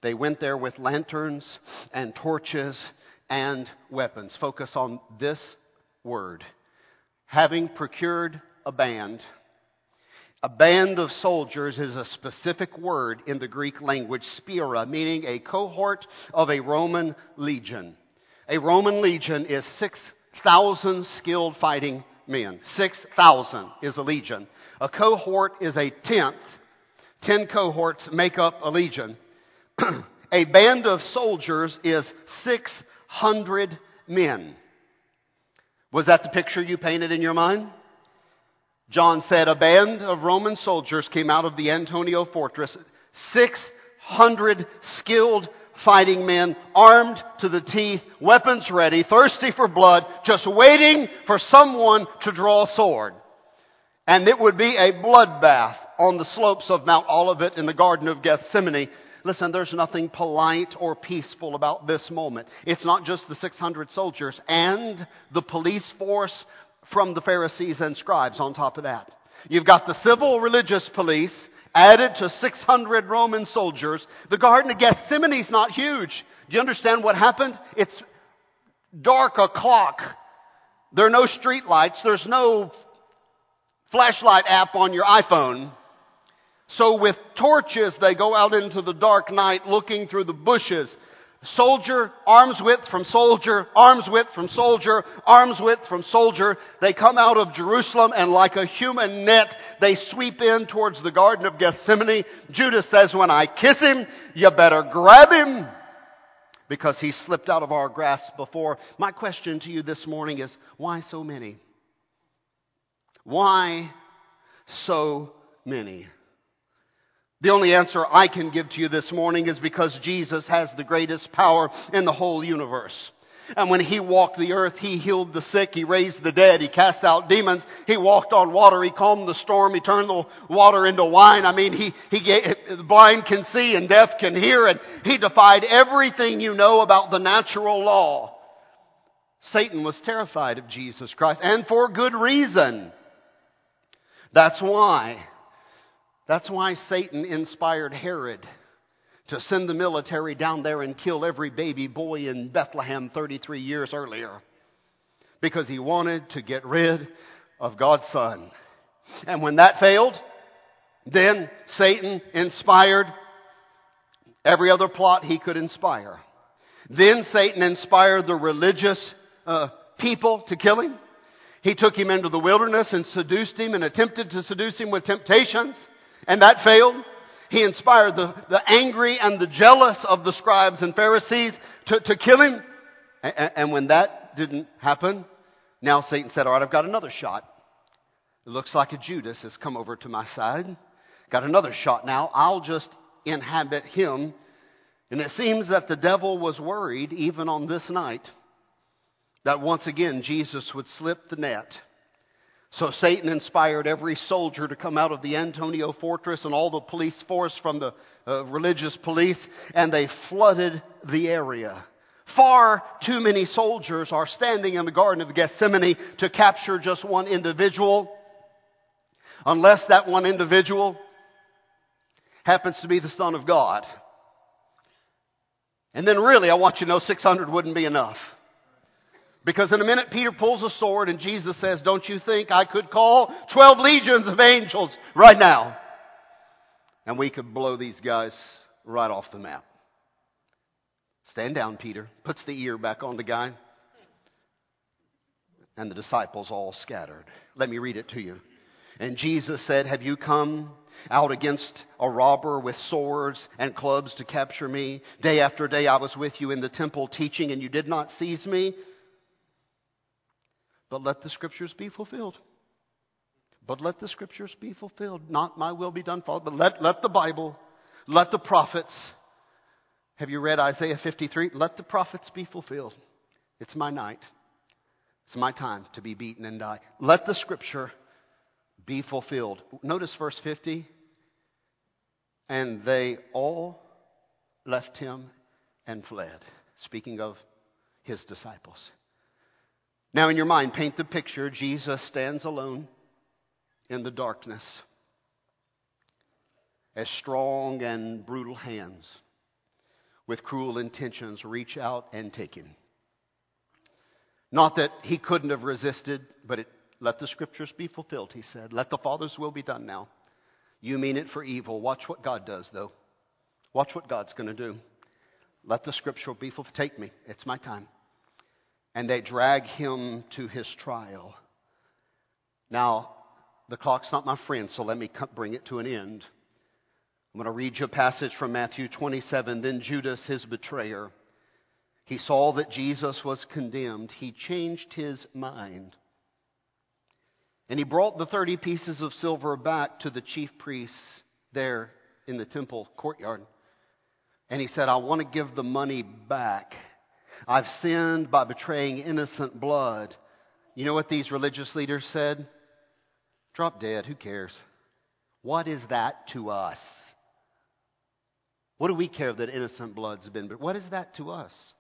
they went there with lanterns and torches and weapons. Focus on this word having procured a band. A band of soldiers is a specific word in the Greek language, spira, meaning a cohort of a Roman legion. A Roman legion is 6,000 skilled fighting men. 6,000 is a legion. A cohort is a tenth. Ten cohorts make up a legion. a band of soldiers is 600 men. Was that the picture you painted in your mind? John said a band of Roman soldiers came out of the Antonia fortress, 600 skilled fighting men, armed to the teeth, weapons ready, thirsty for blood, just waiting for someone to draw a sword. And it would be a bloodbath on the slopes of Mount Olivet in the Garden of Gethsemane Listen, there's nothing polite or peaceful about this moment. It's not just the 600 soldiers and the police force from the Pharisees and scribes on top of that. You've got the civil religious police added to 600 Roman soldiers. The Garden of Gethsemane is not huge. Do you understand what happened? It's dark o'clock. There are no street lights. There's no flashlight app on your iPhone. So with torches, they go out into the dark night looking through the bushes. Soldier, arms width from soldier, arms width from soldier, arms width from soldier. They come out of Jerusalem and like a human net, they sweep in towards the Garden of Gethsemane. Judas says, when I kiss him, you better grab him because he slipped out of our grasp before. My question to you this morning is, why so many? Why so many? The only answer I can give to you this morning is because Jesus has the greatest power in the whole universe. And when he walked the earth, he healed the sick, he raised the dead, he cast out demons, he walked on water, he calmed the storm, he turned the water into wine. I mean, he, he gave, the blind can see and deaf can hear, and he defied everything you know about the natural law. Satan was terrified of Jesus Christ, and for good reason. That's why that's why Satan inspired Herod to send the military down there and kill every baby boy in Bethlehem 33 years earlier. Because he wanted to get rid of God's son. And when that failed, then Satan inspired every other plot he could inspire. Then Satan inspired the religious uh, people to kill him. He took him into the wilderness and seduced him and attempted to seduce him with temptations and that failed. He inspired the, the angry and the jealous of the scribes and Pharisees to, to kill him. And, and when that didn't happen, now Satan said, All right, I've got another shot. It looks like a Judas has come over to my side. Got another shot now. I'll just inhabit him. And it seems that the devil was worried, even on this night, that once again Jesus would slip the net. So Satan inspired every soldier to come out of the Antonia fortress and all the police force from the uh, religious police, and they flooded the area. Far too many soldiers are standing in the Garden of Gethsemane to capture just one individual, unless that one individual happens to be the Son of God. And then really, I want you to know 600 wouldn't be enough. Because in a minute, Peter pulls a sword and Jesus says, Don't you think I could call 12 legions of angels right now? And we could blow these guys right off the map. Stand down, Peter. Puts the ear back on the guy. And the disciples all scattered. Let me read it to you. And Jesus said, Have you come out against a robber with swords and clubs to capture me? Day after day I was with you in the temple teaching, and you did not seize me. But let the scriptures be fulfilled. But let the scriptures be fulfilled. Not my will be done, Father, but let, let the Bible, let the prophets. Have you read Isaiah 53? Let the prophets be fulfilled. It's my night. It's my time to be beaten and die. Let the scripture be fulfilled. Notice verse 50. And they all left him and fled. Speaking of his disciples. Now, in your mind, paint the picture. Jesus stands alone in the darkness as strong and brutal hands with cruel intentions reach out and take him. Not that he couldn't have resisted, but it, let the scriptures be fulfilled, he said. Let the Father's will be done now. You mean it for evil. Watch what God does, though. Watch what God's going to do. Let the scripture be fulfilled. Take me. It's my time and they drag him to his trial. Now, the clock's not my friend, so let me bring it to an end. I'm going to read you a passage from Matthew 27. Then Judas, his betrayer, he saw that Jesus was condemned. He changed his mind. And he brought the 30 pieces of silver back to the chief priests there in the temple courtyard. And he said, I want to give the money back I've sinned by betraying innocent blood. You know what these religious leaders said? Drop dead. Who cares? What is that to us? What do we care that innocent blood's been? But what is that to us?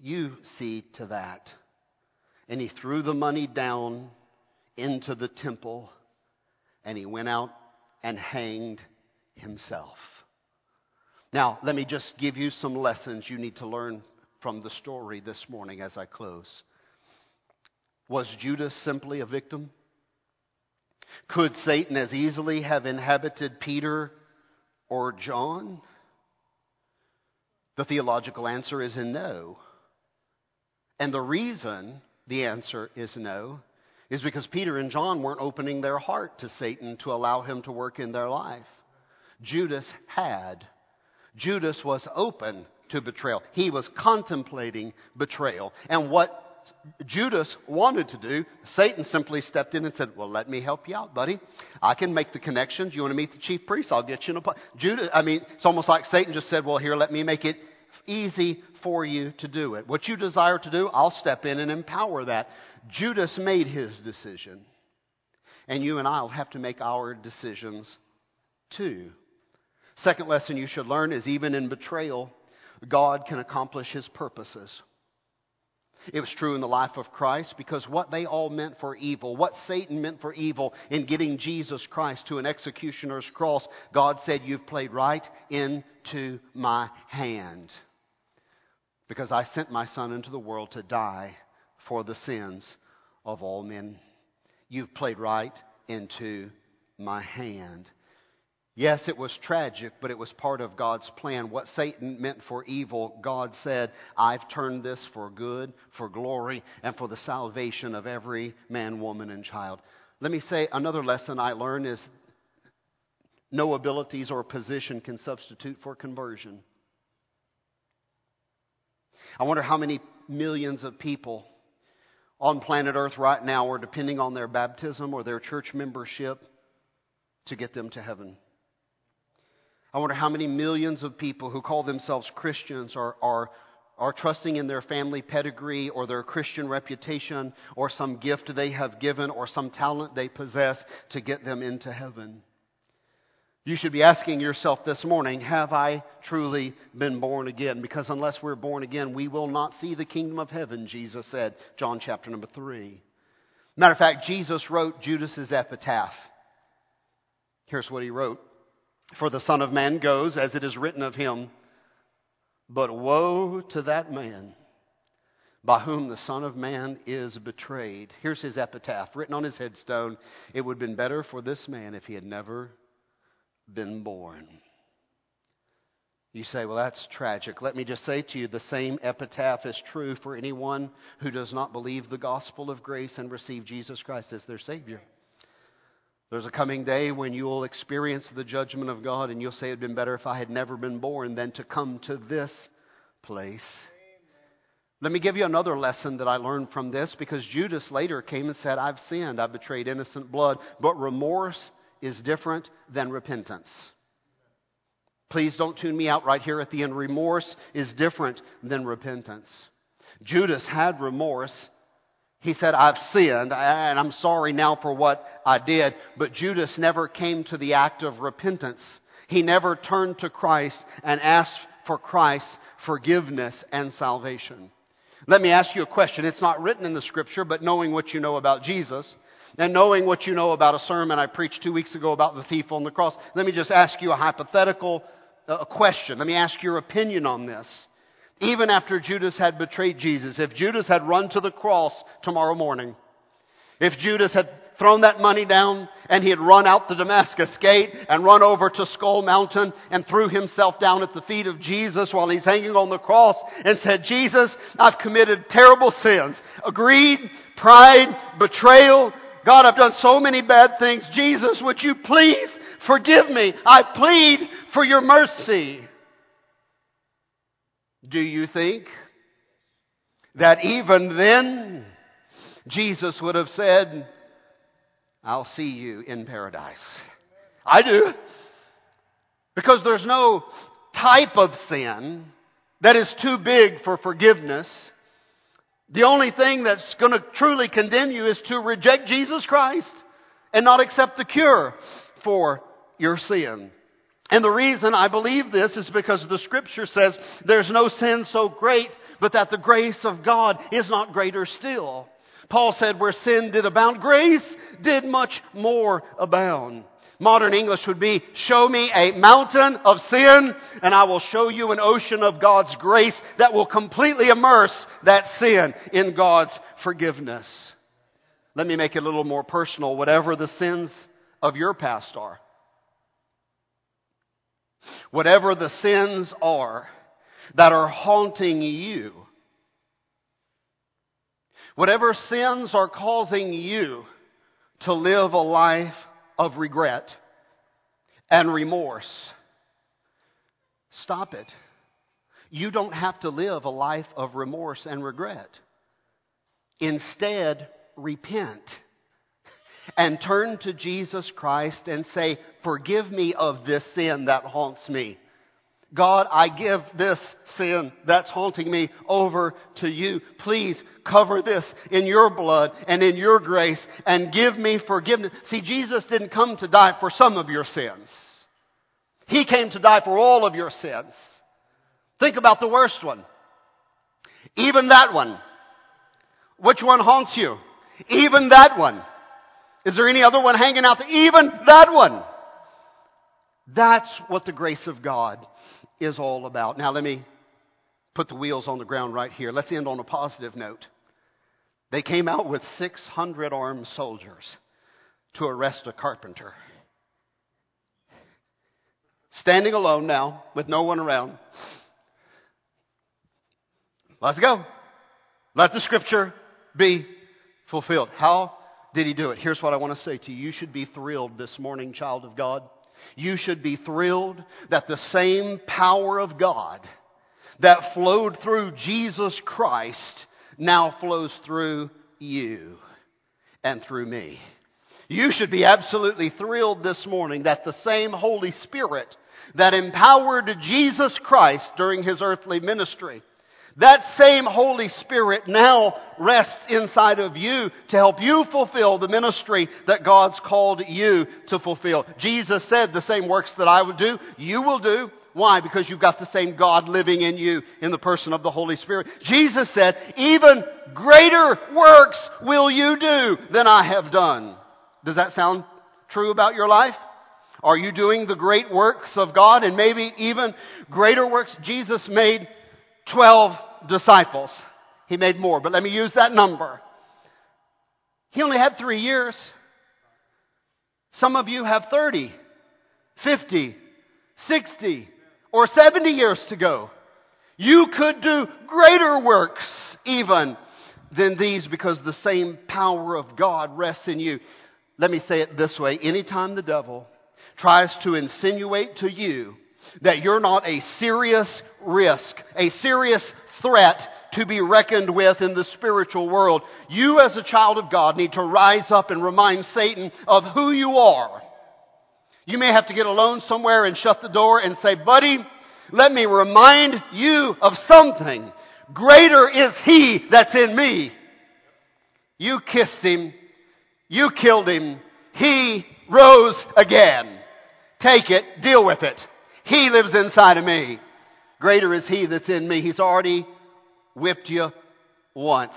You see to that. And he threw the money down into the temple and he went out and hanged himself. Now, let me just give you some lessons you need to learn from the story this morning as I close. Was Judas simply a victim? Could Satan as easily have inhabited Peter or John? The theological answer is in no. And the reason the answer is no is because Peter and John weren't opening their heart to Satan to allow him to work in their life. Judas had. Judas was open to betrayal. He was contemplating betrayal. And what Judas wanted to do, Satan simply stepped in and said, Well, let me help you out, buddy. I can make the connections. You want to meet the chief priest? I'll get you in a. Judas, I mean, it's almost like Satan just said, Well, here, let me make it easy for you to do it. What you desire to do, I'll step in and empower that. Judas made his decision. And you and I will have to make our decisions too. Second lesson you should learn is even in betrayal, God can accomplish his purposes. It was true in the life of Christ because what they all meant for evil, what Satan meant for evil in getting Jesus Christ to an executioner's cross, God said, You've played right into my hand. Because I sent my Son into the world to die for the sins of all men. You've played right into my hand. Yes, it was tragic, but it was part of God's plan. What Satan meant for evil, God said, I've turned this for good, for glory, and for the salvation of every man, woman, and child. Let me say another lesson I learned is no abilities or position can substitute for conversion. I wonder how many millions of people on planet Earth right now are depending on their baptism or their church membership to get them to heaven. I wonder how many millions of people who call themselves Christians are, are, are trusting in their family pedigree or their Christian reputation or some gift they have given or some talent they possess to get them into heaven. You should be asking yourself this morning, have I truly been born again? Because unless we're born again, we will not see the kingdom of heaven, Jesus said, John chapter number 3. Matter of fact, Jesus wrote Judas's epitaph. Here's what he wrote. For the Son of Man goes as it is written of him, but woe to that man by whom the Son of Man is betrayed. Here's his epitaph written on his headstone. It would have been better for this man if he had never been born. You say, well, that's tragic. Let me just say to you the same epitaph is true for anyone who does not believe the gospel of grace and receive Jesus Christ as their Savior. There's a coming day when you will experience the judgment of God and you'll say it'd been better if I had never been born than to come to this place. Let me give you another lesson that I learned from this because Judas later came and said, I've sinned, I've betrayed innocent blood, but remorse is different than repentance. Please don't tune me out right here at the end. Remorse is different than repentance. Judas had remorse. He said, I've sinned and I'm sorry now for what I did. But Judas never came to the act of repentance. He never turned to Christ and asked for Christ's forgiveness and salvation. Let me ask you a question. It's not written in the scripture, but knowing what you know about Jesus, and knowing what you know about a sermon I preached two weeks ago about the thief on the cross, let me just ask you a hypothetical uh, question. Let me ask your opinion on this. Even after Judas had betrayed Jesus, if Judas had run to the cross tomorrow morning, if Judas had thrown that money down and he had run out the Damascus gate and run over to Skull Mountain and threw himself down at the feet of Jesus while he's hanging on the cross and said, Jesus, I've committed terrible sins. Greed, pride, betrayal, God, I've done so many bad things. Jesus, would you please forgive me? I plead for your mercy. Do you think that even then Jesus would have said, I'll see you in paradise? I do. Because there's no type of sin that is too big for forgiveness the only thing that's going to truly condemn you is to reject Jesus Christ and not accept the cure for your sin. And the reason I believe this is because the scripture says there's no sin so great, but that the grace of God is not greater still. Paul said where sin did abound, grace did much more abound. Modern English would be, show me a mountain of sin and I will show you an ocean of God's grace that will completely immerse that sin in God's forgiveness. Let me make it a little more personal. Whatever the sins of your past are, whatever the sins are that are haunting you, whatever sins are causing you to live a life of regret and remorse. Stop it. You don't have to live a life of remorse and regret. Instead, repent and turn to Jesus Christ and say, Forgive me of this sin that haunts me. God, I give this sin that's haunting me over to you. Please cover this in your blood and in your grace and give me forgiveness. See, Jesus didn't come to die for some of your sins. He came to die for all of your sins. Think about the worst one. Even that one. Which one haunts you? Even that one. Is there any other one hanging out there? Even that one. That's what the grace of God is all about. Now, let me put the wheels on the ground right here. Let's end on a positive note. They came out with 600 armed soldiers to arrest a carpenter. Standing alone now, with no one around. Let's go. Let the scripture be fulfilled. How did he do it? Here's what I want to say to you. You should be thrilled this morning, child of God. You should be thrilled that the same power of God that flowed through Jesus Christ now flows through you and through me. You should be absolutely thrilled this morning that the same Holy Spirit that empowered Jesus Christ during his earthly ministry, that same Holy Spirit now rests inside of you to help you fulfill the ministry that God's called you to fulfill. Jesus said the same works that I would do, you will do. Why? Because you've got the same God living in you in the person of the Holy Spirit. Jesus said, even greater works will you do than I have done. Does that sound true about your life? Are you doing the great works of God and maybe even greater works? Jesus made 12 disciples. He made more, but let me use that number. He only had three years. Some of you have 30, 50, 60, or 70 years to go. You could do greater works even than these because the same power of God rests in you. Let me say it this way. Anytime the devil tries to insinuate to you that you're not a serious risk, a serious threat to be reckoned with in the spiritual world, you as a child of God need to rise up and remind Satan of who you are. You may have to get alone somewhere and shut the door and say, buddy, let me remind you of something. Greater is He that's in me. You kissed Him. You killed Him. He rose again. Take it. Deal with it. He lives inside of me. Greater is He that's in me. He's already whipped you once.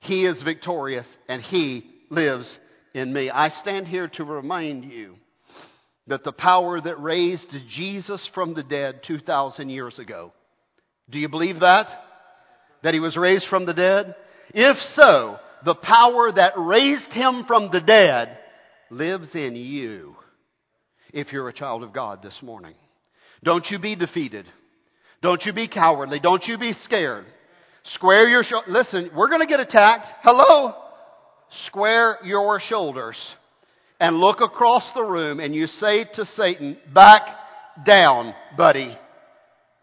He is victorious and He lives in me. I stand here to remind you that the power that raised Jesus from the dead 2,000 years ago. Do you believe that? That he was raised from the dead? If so, the power that raised him from the dead lives in you if you're a child of God this morning. Don't you be defeated. Don't you be cowardly. Don't you be scared. Square your shoulders. Listen, we're going to get attacked. Hello? Square your shoulders and look across the room and you say to Satan, back down, buddy.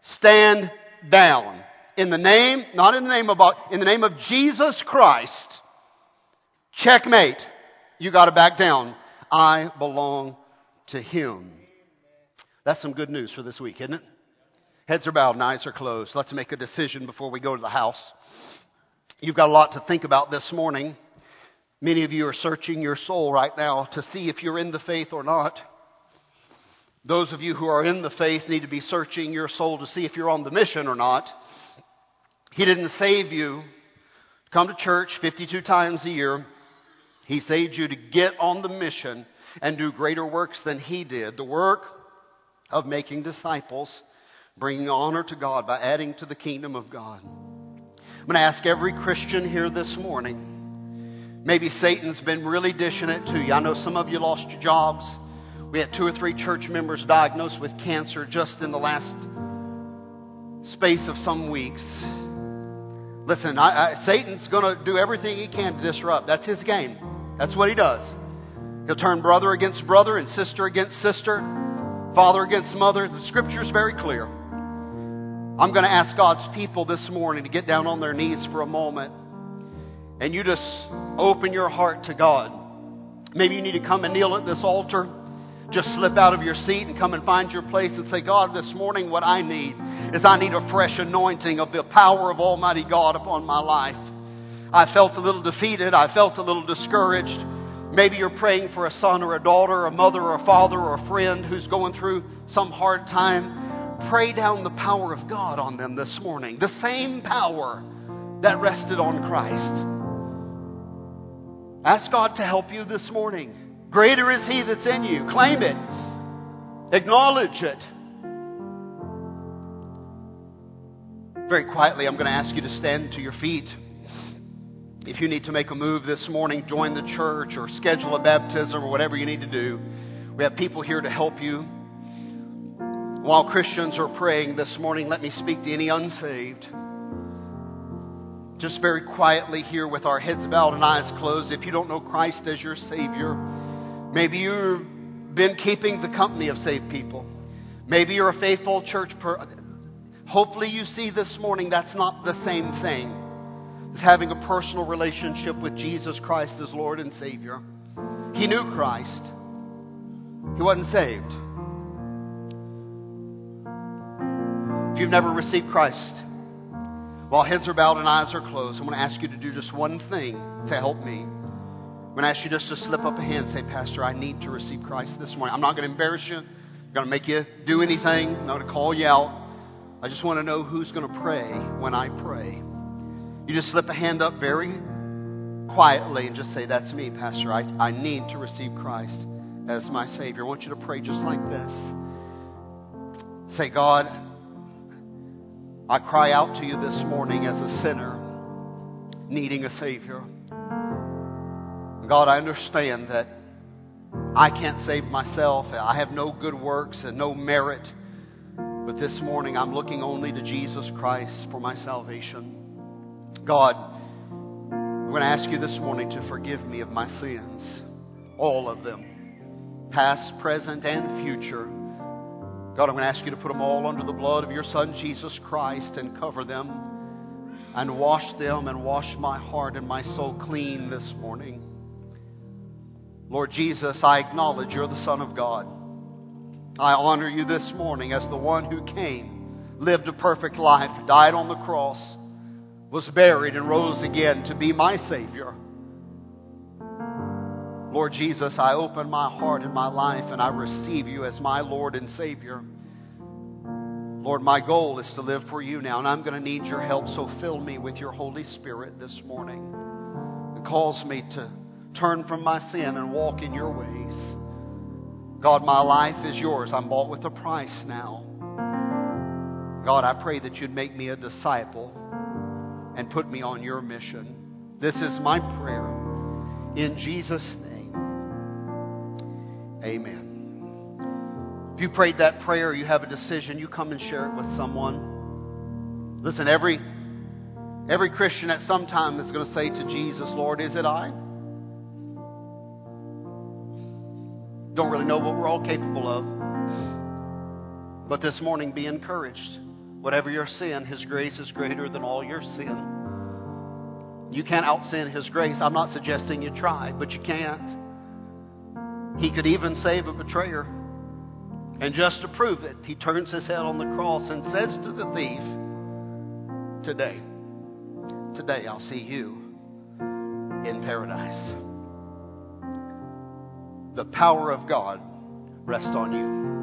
Stand down. In the name, not in the name of, in the name of Jesus Christ. Checkmate. You gotta back down. I belong to Him. That's some good news for this week, isn't it? Heads are bowed and eyes are closed. Let's make a decision before we go to the house. You've got a lot to think about this morning. Many of you are searching your soul right now to see if you're in the faith or not. Those of you who are in the faith need to be searching your soul to see if you're on the mission or not. He didn't save you to come to church 52 times a year. He saved you to get on the mission and do greater works than he did. The work of making disciples, bringing honor to God by adding to the kingdom of God. I'm going to ask every Christian here this morning Maybe Satan's been really dishing it to you. I know some of you lost your jobs. We had two or three church members diagnosed with cancer just in the last space of some weeks. Listen, I, I, Satan's going to do everything he can to disrupt. That's his game. That's what he does. He'll turn brother against brother and sister against sister, father against mother. The scripture is very clear. I'm going to ask God's people this morning to get down on their knees for a moment and you just open your heart to God. Maybe you need to come and kneel at this altar. Just slip out of your seat and come and find your place and say, God, this morning what I need is I need a fresh anointing of the power of Almighty God upon my life. I felt a little defeated. I felt a little discouraged. Maybe you're praying for a son or a daughter, a mother or a father or a friend who's going through some hard time. Pray down the power of God on them this morning. The same power that rested on Christ. Ask God to help you this morning. Greater is He that's in you. Claim it. Acknowledge it. Very quietly, I'm going to ask you to stand to your feet. If you need to make a move this morning, join the church or schedule a baptism or whatever you need to do, we have people here to help you. While Christians are praying this morning, let me speak to any unsaved just very quietly here with our heads bowed and eyes closed, if you don't know Christ as your Savior, maybe you've been keeping the company of saved people. Maybe you're a faithful church per- Hopefully, you see this morning that's not the same thing as having a personal relationship with Jesus Christ as Lord and Savior. He knew Christ, he wasn't saved. If you've never received Christ, while heads are bowed and eyes are closed, I'm going to ask you to do just one thing to help me. I'm going to ask you just to slip up a hand and say, Pastor, I need to receive Christ this morning. I'm not going to embarrass you. I'm going to make you do anything. I'm not going to call you out. I just want to know who's going to pray when I pray. You just slip a hand up very quietly and just say, That's me, Pastor. I, I need to receive Christ as my Savior. I want you to pray just like this. Say, God, I cry out to you this morning as a sinner needing a Savior. God, I understand that I can't save myself. I have no good works and no merit. But this morning, I'm looking only to Jesus Christ for my salvation. God, I'm going to ask you this morning to forgive me of my sins, all of them, past, present, and future. God, I'm going to ask you to put them all under the blood of your Son, Jesus Christ, and cover them and wash them and wash my heart and my soul clean this morning. Lord Jesus, I acknowledge you're the Son of God. I honor you this morning as the one who came, lived a perfect life, died on the cross, was buried, and rose again to be my Savior. Lord Jesus, I open my heart and my life and I receive you as my Lord and Savior. Lord, my goal is to live for you now, and I'm going to need your help, so fill me with your Holy Spirit this morning. and cause me to turn from my sin and walk in your ways. God, my life is yours. I'm bought with a price now. God, I pray that you'd make me a disciple and put me on your mission. This is my prayer. In Jesus' name, amen. If you prayed that prayer, you have a decision, you come and share it with someone. Listen, every, every Christian at some time is going to say to Jesus, Lord, is it I? don't really know what we're all capable of. But this morning, be encouraged. Whatever your sin, His grace is greater than all your sin. You can't out sin His grace. I'm not suggesting you try, but you can't. He could even save a betrayer. And just to prove it, He turns His head on the cross and says to the thief, Today, today I'll see you in paradise the power of God rests on you.